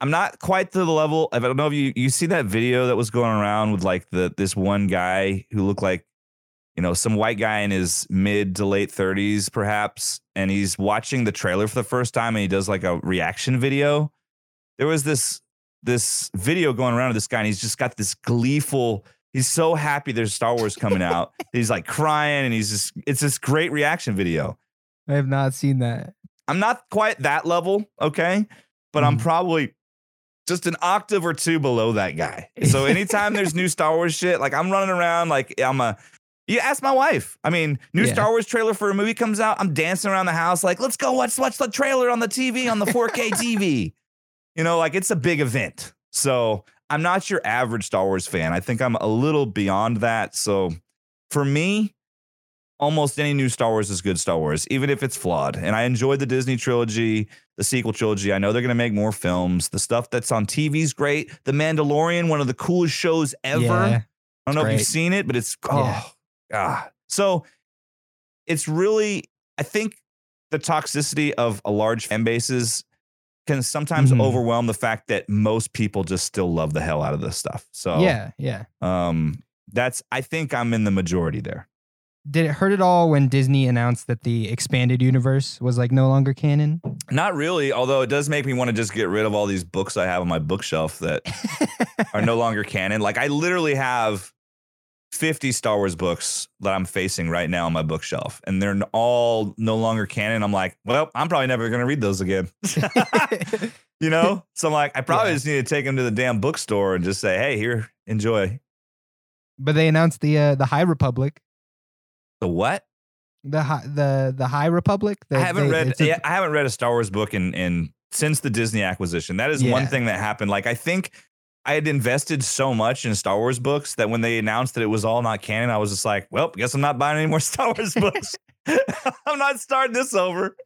[SPEAKER 3] I'm not quite to the level. I don't know if you you see that video that was going around with like the this one guy who looked like, you know, some white guy in his mid to late 30s perhaps, and he's watching the trailer for the first time and he does like a reaction video. There was this this video going around of this guy and he's just got this gleeful he's so happy there's Star Wars coming out. [laughs] he's like crying and he's just it's this great reaction video.
[SPEAKER 2] I have not seen that.
[SPEAKER 3] I'm not quite that level, okay? But I'm
[SPEAKER 2] Mhm.
[SPEAKER 3] probably just an octave or two below that guy. So [laughs] anytime there's new Star Wars shit, like I'm running around like I'm a you ask my wife. I mean, new
[SPEAKER 2] Yeah.
[SPEAKER 3] Star Wars trailer for a movie comes out. I'm dancing around the house like, let's go watch watch the trailer on the TV on the 4K TV. You know, like it's a big event. So I'm not your average Star Wars fan. I think I'm a little beyond that. So for me, almost any new Star Wars is good Star Wars, even if it's flawed. And I enjoyed the Disney trilogy, the sequel trilogy. I know they're going to make more films. The stuff that's on TV is great. The Mandalorian, one of the coolest shows ever.
[SPEAKER 2] Yeah.
[SPEAKER 3] I don't know if you've seen it, but it's
[SPEAKER 2] Yeah.
[SPEAKER 3] oh god. So it's really I think the toxicity of a large fan bases can sometimes
[SPEAKER 2] Mhm.
[SPEAKER 3] overwhelm the fact that most people just still love the hell out of this stuff. So
[SPEAKER 2] Yeah, yeah.
[SPEAKER 3] um that's I think I'm in the majority there.
[SPEAKER 2] Did it hurt at all when Disney announced that the expanded universe was like no longer canon?
[SPEAKER 3] Not really, although it does make me want to just get rid of all these books I have on my bookshelf that [laughs] are no longer canon. Like I literally have 50 Star Wars books that I'm facing right now on my bookshelf, and they're all no longer canon. I'm like, well, I'm probably never going to read those again. [laughs] you know? So I'm like, I probably
[SPEAKER 2] Yeah.
[SPEAKER 3] just need to take them to the damn bookstore and just say, hey, here, enjoy.
[SPEAKER 2] but they announced the uh, the High Republic,
[SPEAKER 3] The what?
[SPEAKER 2] the hi- the the High Republic.
[SPEAKER 3] I haven't
[SPEAKER 2] they-
[SPEAKER 3] read.
[SPEAKER 2] a-
[SPEAKER 3] yeah, I haven't read a Star Wars book in in since the Disney acquisition. That is one thing that happened. Like I think I had invested so much in Star Wars books that when they announced that it was all not canon, I was just like, well, guess I'm not buying any more [laughs] Star Wars books. [laughs] I'm not starting this over.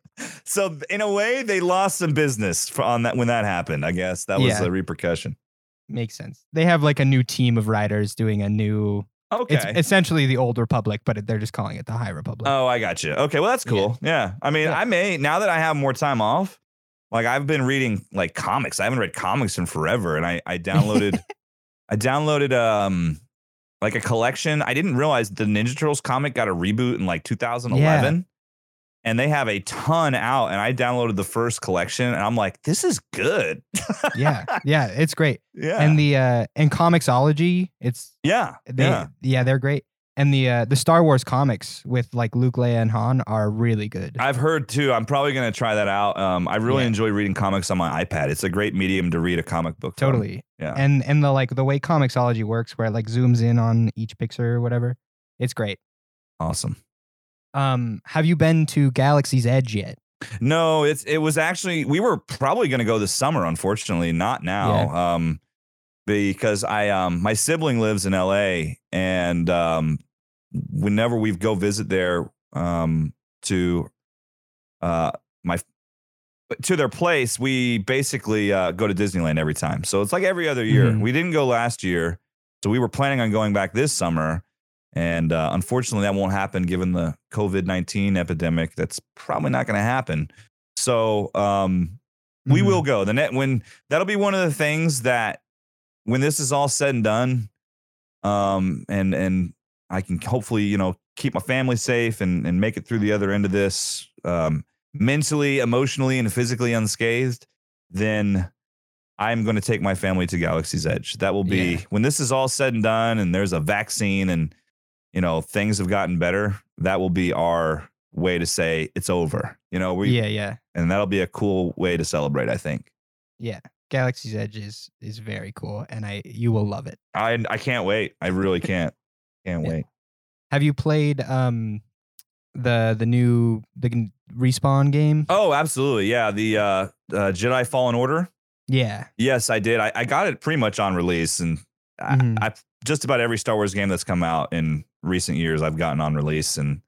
[SPEAKER 3] So in a way, they lost some business on that when that happened. I guess that was
[SPEAKER 2] Yeah.
[SPEAKER 3] a repercussion.
[SPEAKER 2] Makes sense. They have like a new team of writers doing a new.
[SPEAKER 3] Okay.
[SPEAKER 2] It's essentially the old Republic, but they're just calling it the High Republic.
[SPEAKER 3] Oh, I got you. Okay, well that's
[SPEAKER 2] Yeah.
[SPEAKER 3] cool. Yeah. I mean,
[SPEAKER 2] Yeah.
[SPEAKER 3] I may now that I have more time off, like I've been reading like comics. I haven't read comics in forever, and I I downloaded [laughs] I downloaded um like a collection. I didn't realize the Ninja Turtles comic got a reboot in like 2011. And they have a ton out, and I downloaded the first collection, and I'm like, "This is good."
[SPEAKER 2] yeah, yeah, it's great. [laughs]
[SPEAKER 3] yeah,
[SPEAKER 2] And the uh and Comixology, it's
[SPEAKER 3] yeah,
[SPEAKER 2] they
[SPEAKER 3] yeah.
[SPEAKER 2] yeah. they're great. And the uh the Star Wars comics with like Luke, Leia, and Han are really good.
[SPEAKER 3] I've heard too. I'm probably gonna try that out. Um, I really
[SPEAKER 2] Yeah.
[SPEAKER 3] enjoy reading comics on my iPad. It's a great medium to read a comic book. from.
[SPEAKER 2] totally.
[SPEAKER 3] Yeah.
[SPEAKER 2] And and the like the way Comixology works, where it like zooms in on each picture or whatever, it's great.
[SPEAKER 3] Awesome.
[SPEAKER 2] Um, have you been to Galaxy's Edge yet?
[SPEAKER 3] No, it's it was actually we were probably going to go this summer. Unfortunately, not now. Um, because I um my sibling lives in L.A. and um whenever we go visit there um to uh my to their place, we basically uh, go to Disneyland every time. So it's like every other year.
[SPEAKER 2] Mhm.
[SPEAKER 3] We didn't go last year, so we were planning on going back this summer. And uh, unfortunately, that won't happen given the COVID 19 epidemic. That's probably not going to happen. So um, we
[SPEAKER 2] Mhm.
[SPEAKER 3] will go. The net when that'll be one of the things that when this is all said and done, um, and and I can hopefully you know keep my family safe and and make it through the other end of this um, mentally, emotionally, and physically unscathed, then I'm going to take my family to Galaxy's Edge. That will be
[SPEAKER 2] Yeah.
[SPEAKER 3] when this is all said and done, and there's a vaccine, and you know things have gotten better. That will be our way to say it's over. You know, we
[SPEAKER 2] yeah, yeah,
[SPEAKER 3] and that'll be a cool way to celebrate. I think.
[SPEAKER 2] yeah. Galaxy's Edge is is very cool, and I you will love it.
[SPEAKER 3] I I can't wait. I really can't. Can't
[SPEAKER 2] Yeah.
[SPEAKER 3] wait.
[SPEAKER 2] Have you played um the the new the respawn game?
[SPEAKER 3] Oh, absolutely. Yeah, the uh, uh Jedi Fallen Order.
[SPEAKER 2] Yeah.
[SPEAKER 3] Yes, I did. I, I got it pretty much on release, and
[SPEAKER 2] Mhm.
[SPEAKER 3] I, I just about every Star Wars game that's come out in recent years, I've gotten on release, and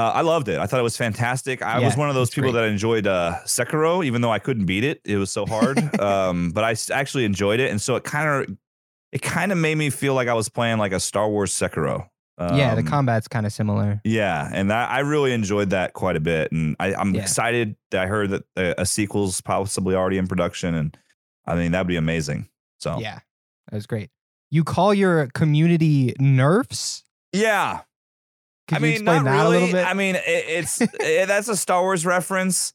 [SPEAKER 3] uh, I loved it. I thought it was fantastic. I was one of those people
[SPEAKER 2] great.
[SPEAKER 3] that enjoyed uh, Sekiro, even though I couldn't beat it. It was so hard, [laughs] um, but I actually enjoyed it, and so it kind of it kind of made me feel like I was playing like a Star Wars Sekiro.
[SPEAKER 2] yeah, the
[SPEAKER 3] Um,
[SPEAKER 2] combat's kind of similar.
[SPEAKER 3] Yeah, and I, I really enjoyed that quite a bit, and I, I'm
[SPEAKER 2] Yeah.
[SPEAKER 3] excited that I heard that a, a sequel's possibly already in production, and I mean that'd be amazing. So
[SPEAKER 2] Yeah. That was great. You call your community nerfs?
[SPEAKER 3] yeah.
[SPEAKER 2] Could
[SPEAKER 3] I
[SPEAKER 2] you
[SPEAKER 3] mean,
[SPEAKER 2] explain
[SPEAKER 3] not
[SPEAKER 2] that
[SPEAKER 3] really.
[SPEAKER 2] a little bit?
[SPEAKER 3] I mean, it, it's eh, that's a Star Wars reference.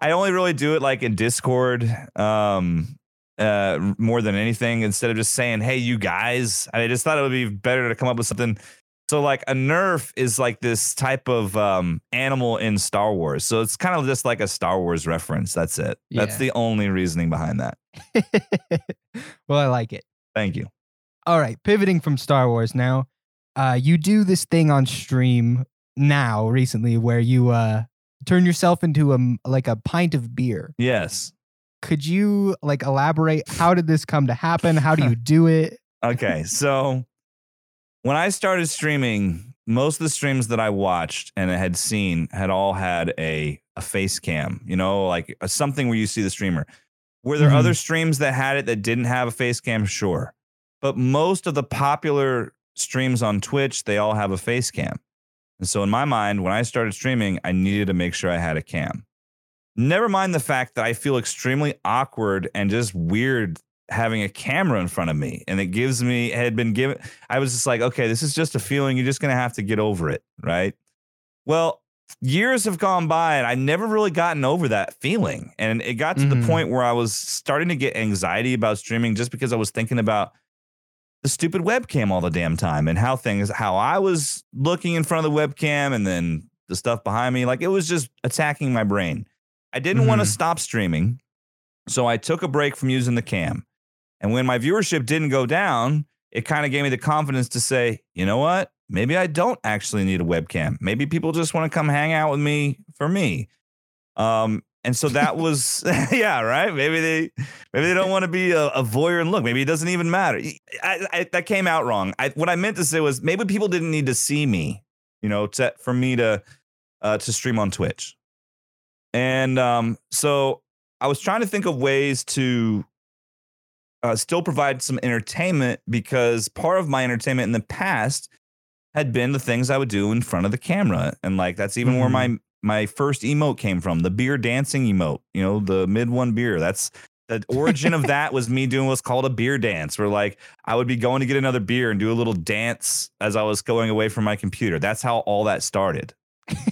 [SPEAKER 3] I only really do it like in Discord, um, uh, more than anything. Instead of just saying, "Hey, you guys," I just thought it would be better to come up with something. So, like a Nerf is like this type of um, animal in Star Wars. So it's kind of just like a Star Wars reference. That's it. That's the only reasoning behind that. [laughs]
[SPEAKER 2] well, I like it.
[SPEAKER 3] Thank you.
[SPEAKER 2] All right, pivoting from Star Wars now. Uh, you do this thing on stream now recently where you uh turn yourself into a like a pint of beer.
[SPEAKER 3] Yes.
[SPEAKER 2] Could you like elaborate how did this come to happen? How do you do [laughs] it?
[SPEAKER 3] okay, so when I started streaming, most of the streams that I watched and had seen had all had a a face cam, you know, like a, something where you see the streamer. Were there
[SPEAKER 2] Mhm.
[SPEAKER 3] other streams that had it that didn't have a face cam? Sure. But most of the popular streams on Twitch, they all have a face cam. And so in my mind, when I started streaming, I needed to make sure I had a cam. Never mind the fact that I feel extremely awkward and just weird having a camera in front of me. And it gives me, had been given, I was just like, okay, this is just a feeling. You're just going to have to get over it. Right. Well, years have gone by and I never really gotten over that feeling. And it got to
[SPEAKER 2] Mhm.
[SPEAKER 3] the point where I was starting to get anxiety about streaming just because I was thinking about the stupid webcam all the damn time and how things, how I was looking in front of the webcam and then the stuff behind me. Like it was just attacking my brain. I didn't want to stop streaming. So I took a break from using the cam. And when my viewership didn't go down, it kind of gave me the confidence to say, you know what? Maybe I don't actually need a webcam. Maybe people just want to come hang out with me for me. Um, and so that was [laughs] [laughs] yeah, right. Maybe they maybe they don't want to be a, a voyeur and look. Maybe it doesn't even matter. I, I, that came out wrong. I, what I meant to say was maybe people didn't need to see me, you know, to, for me to uh, to stream on Twitch. And um, so I was trying to think of ways to uh, still provide some entertainment because part of my entertainment in the past had been the things I would do in front of the camera, and like that's even where my my first emote came from, the beer dancing emote. You know, the mid one beer. That's the origin of that was me doing what's called a beer dance, where like I would be going to get another beer and do a little dance as I was going away from my computer. That's how all that started.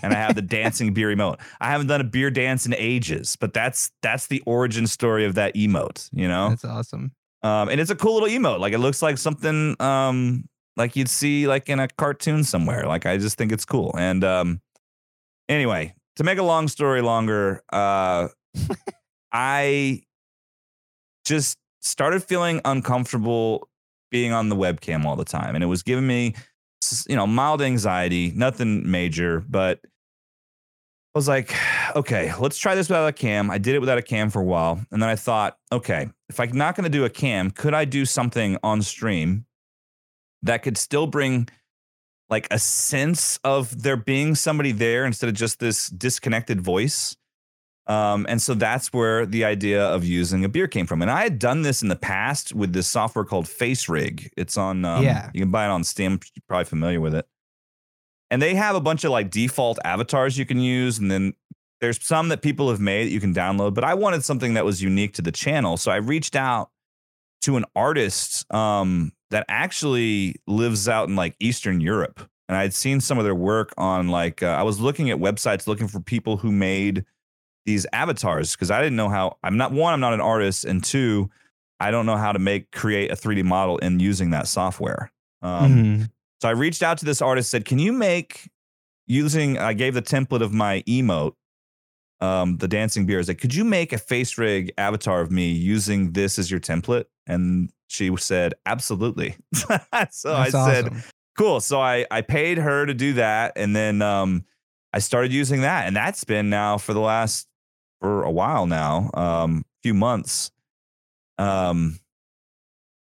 [SPEAKER 3] and I have the dancing beer emote. I haven't done a beer dance in ages, but that's that's the origin story of that emote, you know?
[SPEAKER 4] That's awesome.
[SPEAKER 3] Um, and it's a cool little emote. Like it looks like something um like you'd see like in a cartoon somewhere. Like I just think it's cool. And um anyway, to make a long story longer, uh [laughs] I just started feeling uncomfortable being on the webcam all the time. And it was giving me you know, mild anxiety, nothing major, but I was like, [sighs] okay, let's try this without a cam. I did it without a cam for a while. And then I thought, okay, if I'm not going to do a cam, could I do something on stream that could still bring like a sense of there being somebody there instead of just this disconnected voice? Um, and so that's where the idea of using a beer came from. And I had done this in the past with this software called FaceRig. It's on, um,
[SPEAKER 4] Yeah.
[SPEAKER 3] you can buy it on Steam. You're probably familiar with it. And they have a bunch of like default avatars you can use. And then there's some that people have made that you can download. But I wanted something that was unique to the channel. So I reached out to an artist um, that actually lives out in like Eastern Europe. And I had seen some of their work on like, uh, I was looking at websites looking for people who made these avatars because I didn't know how. I'm not one. I'm not an artist, and two, I don't know how to make create a 3D model in using that software. Um,
[SPEAKER 4] Mhm.
[SPEAKER 3] So I reached out to this artist, said, "Can you make using?" I gave the template of my emote, um, the dancing beer. I said, "Could you make a FaceRig avatar of me using this as your template?" And she said, "Absolutely." [laughs] so I
[SPEAKER 4] That's
[SPEAKER 3] said,
[SPEAKER 4] awesome.
[SPEAKER 3] cool so i i paid her to do that and then um i started using that and that's been now for the last for a while now um few months um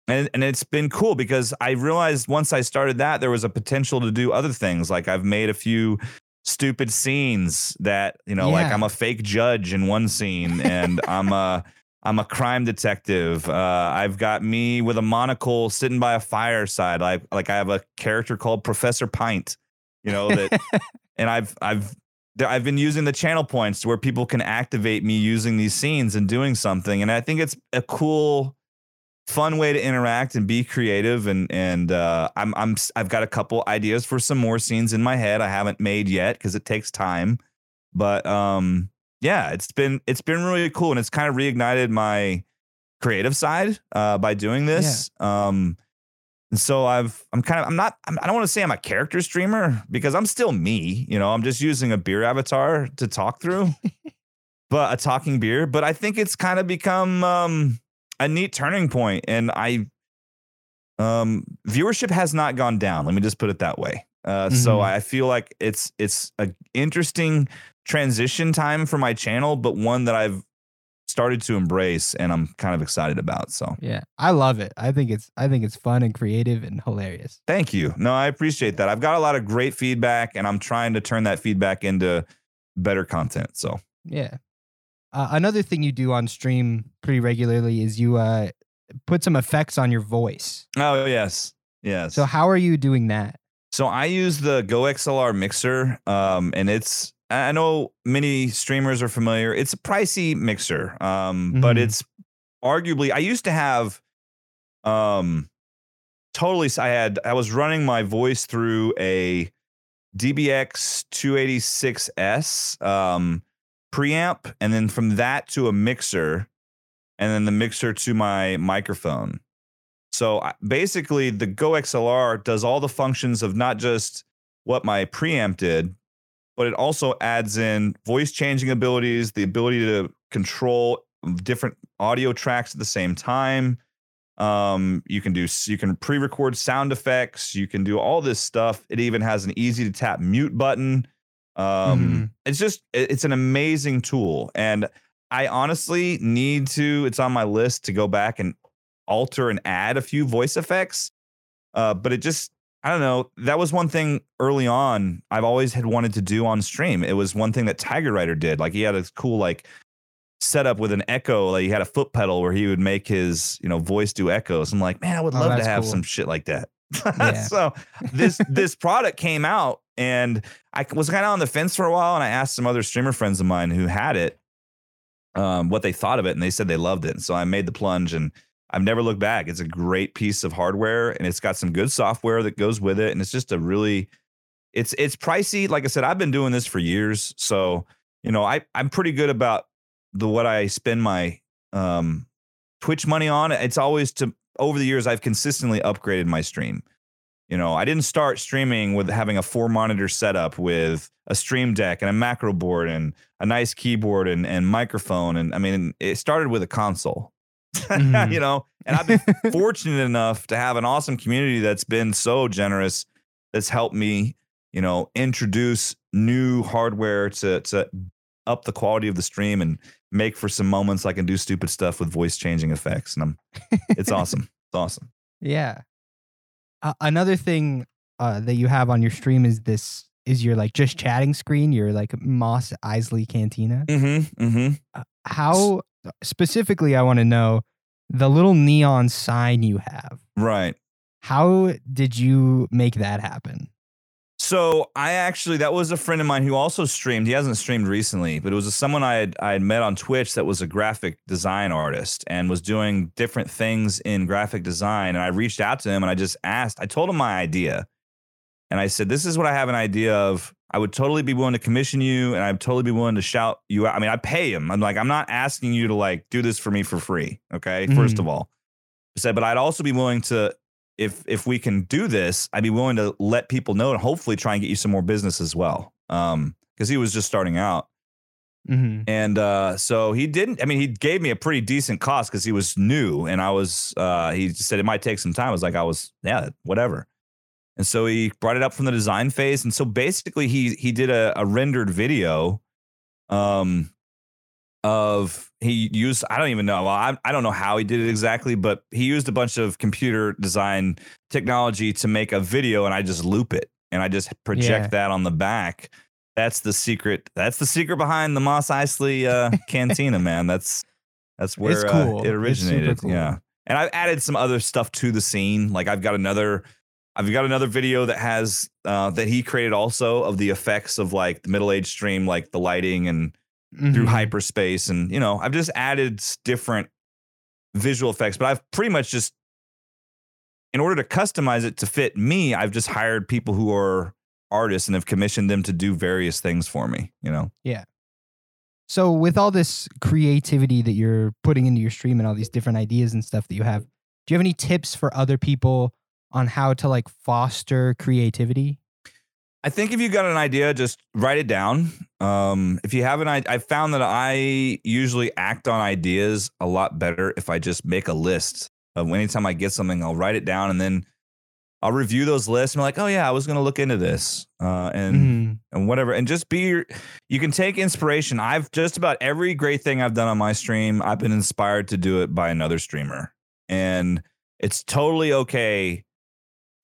[SPEAKER 3] and and it's been cool because i realized once i started that there was a potential to do other things like i've made a few stupid scenes that you know like i'm a fake judge in one scene and i'm a I'm a crime detective. Uh, I've got me with a monocle sitting by a fireside. Like like I have a character called Professor Pint. You know that, [laughs] and I've I've I've been using the channel points where people can activate me using these scenes and doing something. And I think it's a cool, fun way to interact and be creative. And and uh, I'm I'm I've got a couple ideas for some more scenes in my head. I haven't made yet because it takes time. But um, yeah, it's been it's been really cool, and it's kind of reignited my creative side uh, by doing this. Um, and so I've I'm kind of I'm not I'm, I don't want to say I'm a character streamer because I'm still me. You know, I'm just using a beer avatar to talk through, but a talking beer. But I think it's kind of become um, a neat turning point, and I um, viewership has not gone down. Let me just put it that way. Uh, So
[SPEAKER 4] Mhm.
[SPEAKER 3] I feel like it's it's a interesting transition time for my channel, but one that I've started to embrace and I'm kind of excited about. So
[SPEAKER 4] Yeah, I love it. I think it's I think it's fun and creative and hilarious.
[SPEAKER 3] thank you. No, I appreciate that. I've got a lot of great feedback and I'm trying to turn that feedback into better content. So
[SPEAKER 4] Yeah. Uh, another thing you do on stream pretty regularly is you uh, put some effects on your voice.
[SPEAKER 3] oh yes. Yes.
[SPEAKER 4] So how are you doing that?
[SPEAKER 3] So I use the GoXLR mixer, um, and it's I know many streamers are familiar. It's a pricey mixer, um, but
[SPEAKER 4] Mhm.
[SPEAKER 3] it's arguably I used to have um totally I had I was running my voice through a DBX 286S um preamp and then from that to a mixer and then the mixer to my microphone. So basically, the GoXLR does all the functions of not just what my preamp did, but it also adds in voice changing abilities, the ability to control different audio tracks at the same time. Um, you can do you can pre-record sound effects. You can do all this stuff. It even has an easy to tap mute button. Um, it's just it's an amazing tool, and I honestly need to. It's on my list to go back and alter and add a few voice effects. Uh, but it just I don't know. That was one thing early on I've always had wanted to do on stream. It was one thing that Tiger Rider did. Like he had a cool like setup with an echo. Like he had a foot pedal where he would make his you know voice do echoes. I'm like, man, I would
[SPEAKER 4] Oh,
[SPEAKER 3] love to have
[SPEAKER 4] cool.
[SPEAKER 3] some shit like that. [laughs]
[SPEAKER 4] Yeah.
[SPEAKER 3] so this this product came out and I was kind of on the fence for a while and I asked some other streamer friends of mine who had it um, what they thought of it and they said they loved it. And so I made the plunge and I've never looked back. It's a great piece of hardware and it's got some good software that goes with it and it's just a really it's it's pricey. Like I said, I've been doing this for years, so you know, I I'm pretty good about the what I spend my um Twitch money on. It's always to over the years I've consistently upgraded my stream. You know, I didn't start streaming with having a four monitor setup with a stream deck and a macro board and a nice keyboard and, and microphone. And I mean, it started with a console,
[SPEAKER 4] Mhm. [laughs]
[SPEAKER 3] you know, and I've been [laughs] fortunate enough to have an awesome community that's been so generous that's helped me, you know, introduce new hardware to, to up the quality of the stream and make for some moments I can do stupid stuff with voice changing effects. And I'm, it's awesome. It's awesome. [laughs]
[SPEAKER 4] Yeah. Uh, another thing uh, that you have on your stream is this is your like just chatting screen, your like Mos Eisley Cantina.
[SPEAKER 3] Mm-hmm. Mm-hmm.
[SPEAKER 4] Uh, How Uh, specifically I want to know the little neon sign you have.
[SPEAKER 3] Right.
[SPEAKER 4] How did you make that happen?
[SPEAKER 3] So I actually that was a friend of mine who also streamed. He hasn't streamed recently, but it was someone I had I had met on Twitch that was a graphic design artist and was doing different things in graphic design. And I reached out to him and I just asked. I told him my idea, and I said, "This is what I have an idea of. I would totally be willing to commission you, and I'd totally be willing to shout you out. I mean, I pay him. I'm like, I'm not asking you to like do this for me for free. Okay, first
[SPEAKER 4] Mhm.
[SPEAKER 3] of all, I said, but I'd also be willing to if if we can do this, I'd be willing to let people know and hopefully try and get you some more business as well. Um, because he was just starting out.
[SPEAKER 4] Mm-hmm.
[SPEAKER 3] And uh, so he didn't. I mean, he gave me a pretty decent cost because he was new, and I was. Uh, he said it might take some time. I was like, I was, yeah, whatever. And so he brought it up from the design phase, and so basically he he did a, a rendered video, um, of he used. I don't even know. Well, I I don't know how he did it exactly, but he used a bunch of computer design technology to make a video, and I just loop it, and I just project
[SPEAKER 4] Yeah.
[SPEAKER 3] that on the back that's the secret. That's the secret behind the Mos Eisley uh, Cantina, [laughs] man. That's that's where
[SPEAKER 4] It's
[SPEAKER 3] uh, it originated.
[SPEAKER 4] cool.
[SPEAKER 3] Yeah, and I've added some other stuff to the scene. Like I've got another, I've got another video that has uh, that he created also of the effects of like the middle age stream, like the lighting and through
[SPEAKER 4] Mhm.
[SPEAKER 3] hyperspace, and you know I've just added different visual effects. But I've pretty much just, in order to customize it to fit me, I've just hired people who are artists and have commissioned them to do various things for me. You know. Yeah.
[SPEAKER 4] So with all this creativity that you're putting into your stream and all these different ideas and stuff that you have, do you have any tips for other people on how to like foster creativity?
[SPEAKER 3] I think if you got an idea, just write it down. Um, if you have an idea, I found that I usually act on ideas a lot better if I just make a list of anytime I get something, I'll write it down and then I'll review those lists and be like, oh yeah, I was gonna look into this. Uh, and
[SPEAKER 4] Mhm.
[SPEAKER 3] and whatever and just be your, you can take inspiration i've just about every great thing i've done on my stream i've been inspired to do it by another streamer and it's totally okay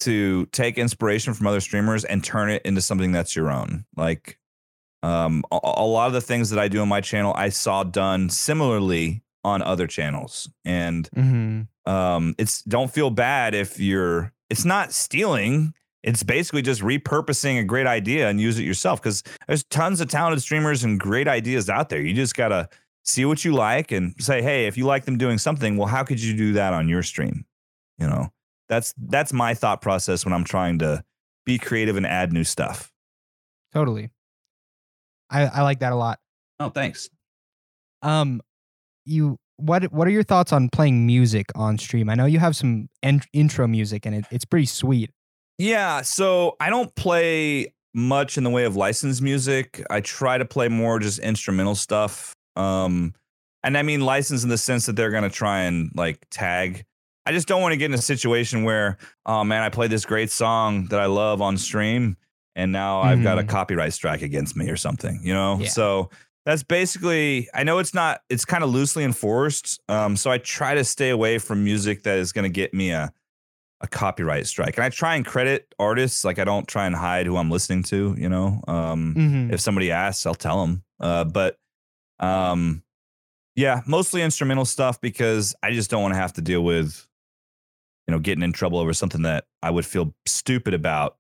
[SPEAKER 3] to take inspiration from other streamers and turn it into something that's your own. Like um a, a lot of the things that i do on my channel i saw done similarly on other channels. And
[SPEAKER 4] Mhm.
[SPEAKER 3] um it's don't feel bad if you're it's not stealing. It's basically just repurposing a great idea and use it yourself. Because there's tons of talented streamers and great ideas out there. You just gotta see what you like and say hey if you like them doing something well how could you do that on your stream? You know that's that's my thought process when i'm trying to be creative and add new stuff
[SPEAKER 4] Totally. I, I like that a lot.
[SPEAKER 3] oh thanks
[SPEAKER 4] Um, you what what are your thoughts on playing music on stream? I know you have some en- intro music and it, it's pretty sweet.
[SPEAKER 3] Yeah, so I don't play much in the way of licensed music. I try to play more just instrumental stuff. Um and I mean licensed in the sense that they're going to try and like tag. I just don't want to get in a situation where oh man, I played this great song that I love on stream and now I've got a
[SPEAKER 4] Mhm.
[SPEAKER 3] copyright strike against me or something, you know?
[SPEAKER 4] Yeah.
[SPEAKER 3] So that's basically I know it's not it's kind of loosely enforced. Um, so I try to stay away from music that is gonna get me a a copyright strike. And I try and credit artists, like I don't try and hide who I'm listening to, you know. Um
[SPEAKER 4] Mhm.
[SPEAKER 3] if somebody asks, I'll tell them. Uh, but um, yeah, mostly instrumental stuff because I just don't want to have to deal with, you know, getting in trouble over something that I would feel stupid about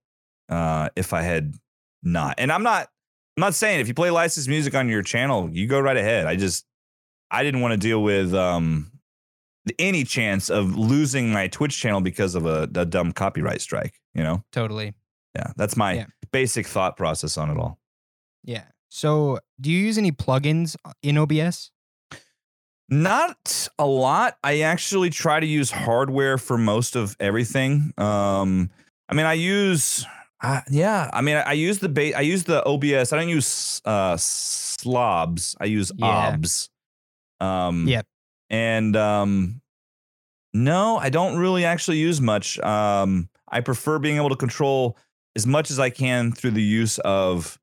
[SPEAKER 3] uh, if I had not. And I'm not, I'm not saying if you play licensed music on your channel, you go right ahead. I just, I didn't want to deal with um, any chance of losing my Twitch channel because of a, a dumb copyright strike. You know,
[SPEAKER 4] Totally.
[SPEAKER 3] yeah, that's my
[SPEAKER 4] Yeah.
[SPEAKER 3] basic thought process on it all.
[SPEAKER 4] Yeah. So, do you use any plugins in OBS?
[SPEAKER 3] Not a lot. I actually try to use hardware for most of everything. Um, I mean, I use, uh, yeah. I mean, I, I use the ba- I use the OBS. I don't use uh, slobs. I use
[SPEAKER 4] Yeah.
[SPEAKER 3] OBS. Um,
[SPEAKER 4] Yep.
[SPEAKER 3] And um, no, I don't really actually use much. Um, I prefer being able to control as much as I can through the use of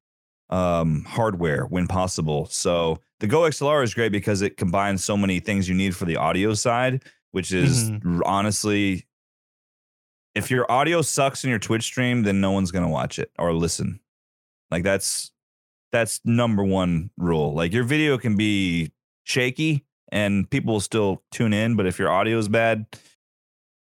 [SPEAKER 3] um, hardware when possible. So the GoXLR is great because it combines so many things you need for the audio side, which is
[SPEAKER 4] Mhm.
[SPEAKER 3] honestly, if your audio sucks in your Twitch stream, then no one's gonna watch it or listen. Like that's that's number one rule. Like your video can be shaky and people will still tune in, but if your audio is bad,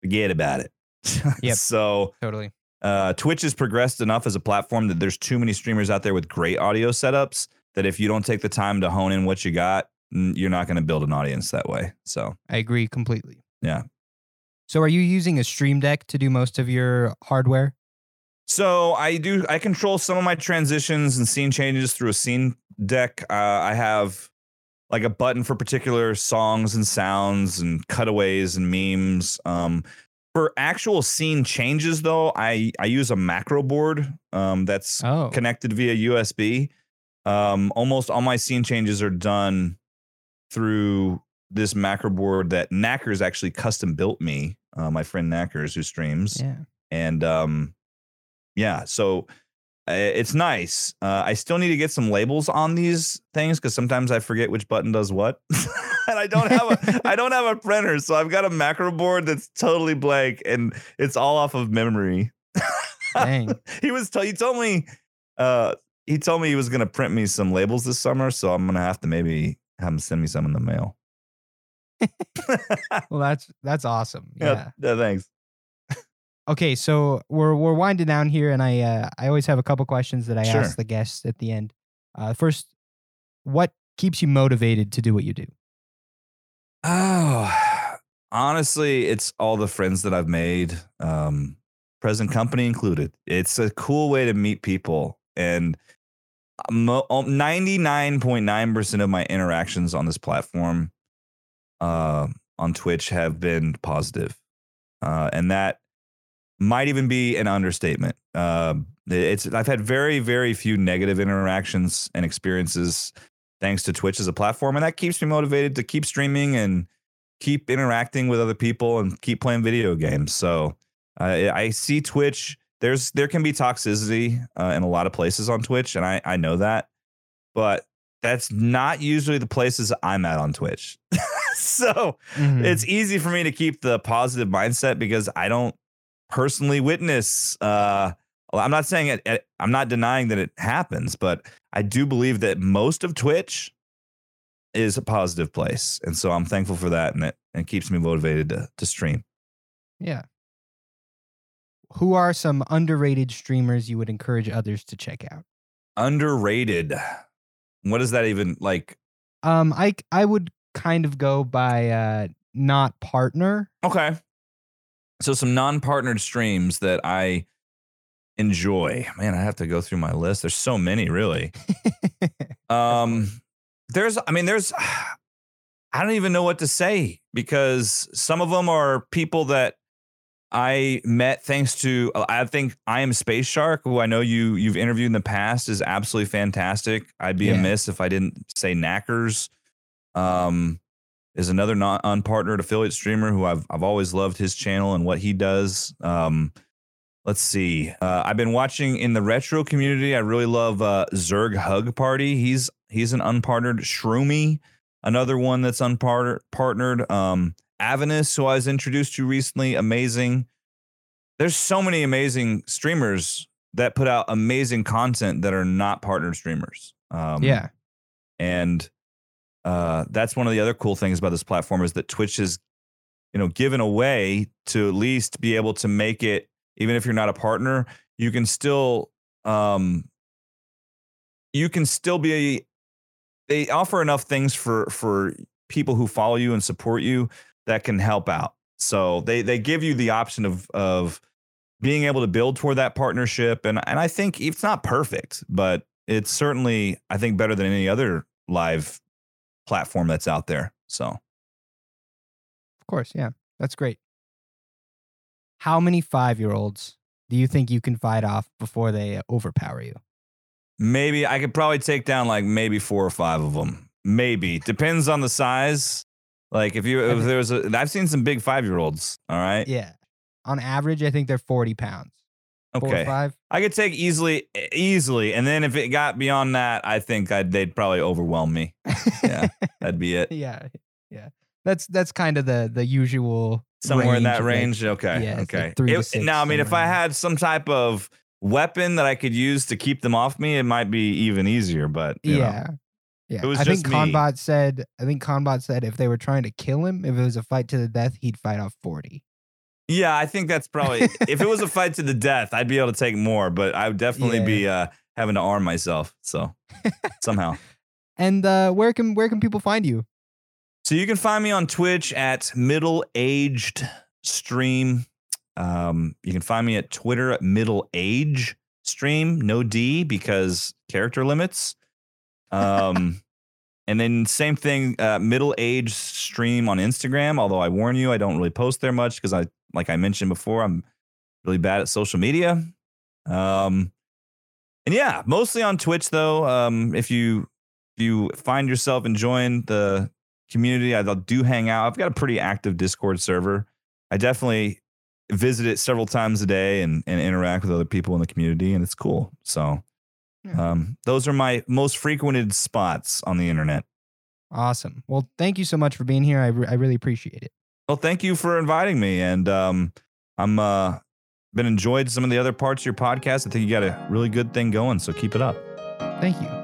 [SPEAKER 3] forget about it. [laughs]
[SPEAKER 4] Yep.
[SPEAKER 3] so
[SPEAKER 4] Totally.
[SPEAKER 3] Uh, Twitch has progressed enough as a platform that there's too many streamers out there with great audio setups that if you don't take the time to hone in what you got, you're not going to build an audience that way. So
[SPEAKER 4] I agree completely.
[SPEAKER 3] Yeah.
[SPEAKER 4] So, are you using a Stream Deck to do most of your hardware?
[SPEAKER 3] So I do. I control some of my transitions and scene changes through a scene deck. Uh, I have like a button for particular songs and sounds and cutaways and memes. Um, for actual scene changes, though, I I use a macro board um, that's
[SPEAKER 4] Oh,
[SPEAKER 3] connected via USB. Um, almost all my scene changes are done through this macro board that Knackers actually custom built me. Uh, my friend Knackers, who streams
[SPEAKER 4] yeah.
[SPEAKER 3] and um yeah so uh, it's nice uh, i still need to get some labels on these things because sometimes i forget which button does what [laughs] and i don't have a i don't have a printer so i've got a macro board that's totally blank and it's all off of memory
[SPEAKER 4] Dang. [laughs]
[SPEAKER 3] he was t- he told me uh he told me he was gonna print me some labels this summer so i'm gonna have to maybe have him send me some in the mail [laughs]
[SPEAKER 4] Well, that's that's awesome.
[SPEAKER 3] yeah,
[SPEAKER 4] Yeah.
[SPEAKER 3] yeah thanks
[SPEAKER 4] Okay, so we're we're winding down here, and I uh, I always have a couple questions that I
[SPEAKER 3] Sure.
[SPEAKER 4] ask the guests at the end. Uh, first, what keeps you motivated to do what you do?
[SPEAKER 3] Oh, honestly, it's all the friends that I've made, um, present company included. It's a cool way to meet people. And 99.9% of my interactions on this platform uh, on Twitch have been positive. Uh, and that might even be an understatement. Um, it's I've had very, very few negative interactions and experiences thanks to Twitch as a platform, and that keeps me motivated to keep streaming and keep interacting with other people and keep playing video games. So I I see Twitch. There's there can be toxicity uh, in a lot of places on Twitch, and I I know that, but that's not usually the places I'm at on Twitch. [laughs] so
[SPEAKER 4] Mhm.
[SPEAKER 3] it's easy for me to keep the positive mindset because I don't personally witness. Uh, I'm not saying it, it. I'm not denying that it happens, but I do believe that most of Twitch is a positive place, and so I'm thankful for that, and it, it keeps me motivated to to stream.
[SPEAKER 4] yeah. Who are some underrated streamers you would encourage others to check out?
[SPEAKER 3] Underrated. What is that even like?
[SPEAKER 4] Um, I I would kind of go by uh, not partner.
[SPEAKER 3] Okay. So some non-partnered streams that I enjoy. Man, I have to go through my list. There's so many, really. [laughs] Um, there's, I mean, there's, [sighs] I don't even know what to say because some of them are people that I met thanks to. I think I am Space Shark, who I know you you've interviewed in the past, is absolutely fantastic. I'd be
[SPEAKER 4] Yeah.
[SPEAKER 3] amiss if I didn't say Knackers. Um, is another non unpartnered affiliate streamer who I've I've always loved his channel and what he does. Um, let's see. Uh, I've been watching in the retro community. I really love uh, Zerg Hug Party. He's he's an unpartnered Shroomy, another one that's unpartnered. Partnered. Um, Avinus, who I was introduced to recently, amazing. There's so many amazing streamers that put out amazing content that are not partnered streamers. Um,
[SPEAKER 4] yeah.
[SPEAKER 3] and uh, that's one of the other cool things about this platform is that Twitch is, you know, given a way to at least be able to make it, even if you're not a partner, you can still, um, you can still be. They offer enough things for for people who follow you and support you that can help out. So they they give you the option of of being able to build toward that partnership, and and I think it's not perfect, but it's certainly I think better than any other live platform that's out there. So
[SPEAKER 4] Of course. Yeah. That's great. How many five year olds do you think you can fight off before they uh, overpower you?
[SPEAKER 3] maybe I could probably take down like maybe four or five of them. Maybe depends on the size. Like if you if there was a, I've seen some big five year olds. All right.
[SPEAKER 4] Yeah. On average, I think they're 40 pounds.
[SPEAKER 3] Okay.
[SPEAKER 4] five.
[SPEAKER 3] I could take easily, easily, and then if it got beyond that, I think I'd, they'd probably overwhelm me. Yeah. [laughs] That'd be it.
[SPEAKER 4] yeah. Yeah. That's that's kind of the the usual
[SPEAKER 3] Somewhere in that
[SPEAKER 4] of, like-
[SPEAKER 3] range. okay.
[SPEAKER 4] yeah, like
[SPEAKER 3] okay.
[SPEAKER 4] to
[SPEAKER 3] It-
[SPEAKER 4] six,
[SPEAKER 3] now, I mean, if I had some type of weapon that I could use to keep them off me, it might be even easier. But you know.
[SPEAKER 4] yeah. Yeah.
[SPEAKER 3] It was
[SPEAKER 4] I think
[SPEAKER 3] me.
[SPEAKER 4] Conbot said I think Conbot said if they were trying to kill him, if it was a fight to the death, he'd fight off 40.
[SPEAKER 3] Yeah, I think that's probably if it was a fight to the death, I'd be able to take more, but I would definitely
[SPEAKER 4] Yeah.
[SPEAKER 3] be uh, having to arm myself. So somehow. [laughs]
[SPEAKER 4] And uh where can where can people find you?
[SPEAKER 3] So you can find me on Twitch at middle aged stream. Um, you can find me at Twitter at middle age stream, no D because character limits. Um, [laughs] and then same thing, uh, middle age stream on Instagram. Although I warn you, I don't really post there much because I, like I mentioned before, I'm really bad at social media. Um, and yeah, mostly on Twitch though. Um, if you if you find yourself enjoying the community, I do hang out. I've got a pretty active Discord server. I definitely visit it several times a day and, and interact with other people in the community, and it's cool. So,
[SPEAKER 4] Yeah.
[SPEAKER 3] um, those are my most frequented spots on the internet.
[SPEAKER 4] Awesome. Well, thank you so much for being here. I, re- I really appreciate it.
[SPEAKER 3] Well, thank you for inviting me, and um, I'm uh, been enjoyed some of the other parts of your podcast. I think you got a really good thing going, so keep it up.
[SPEAKER 4] Thank you.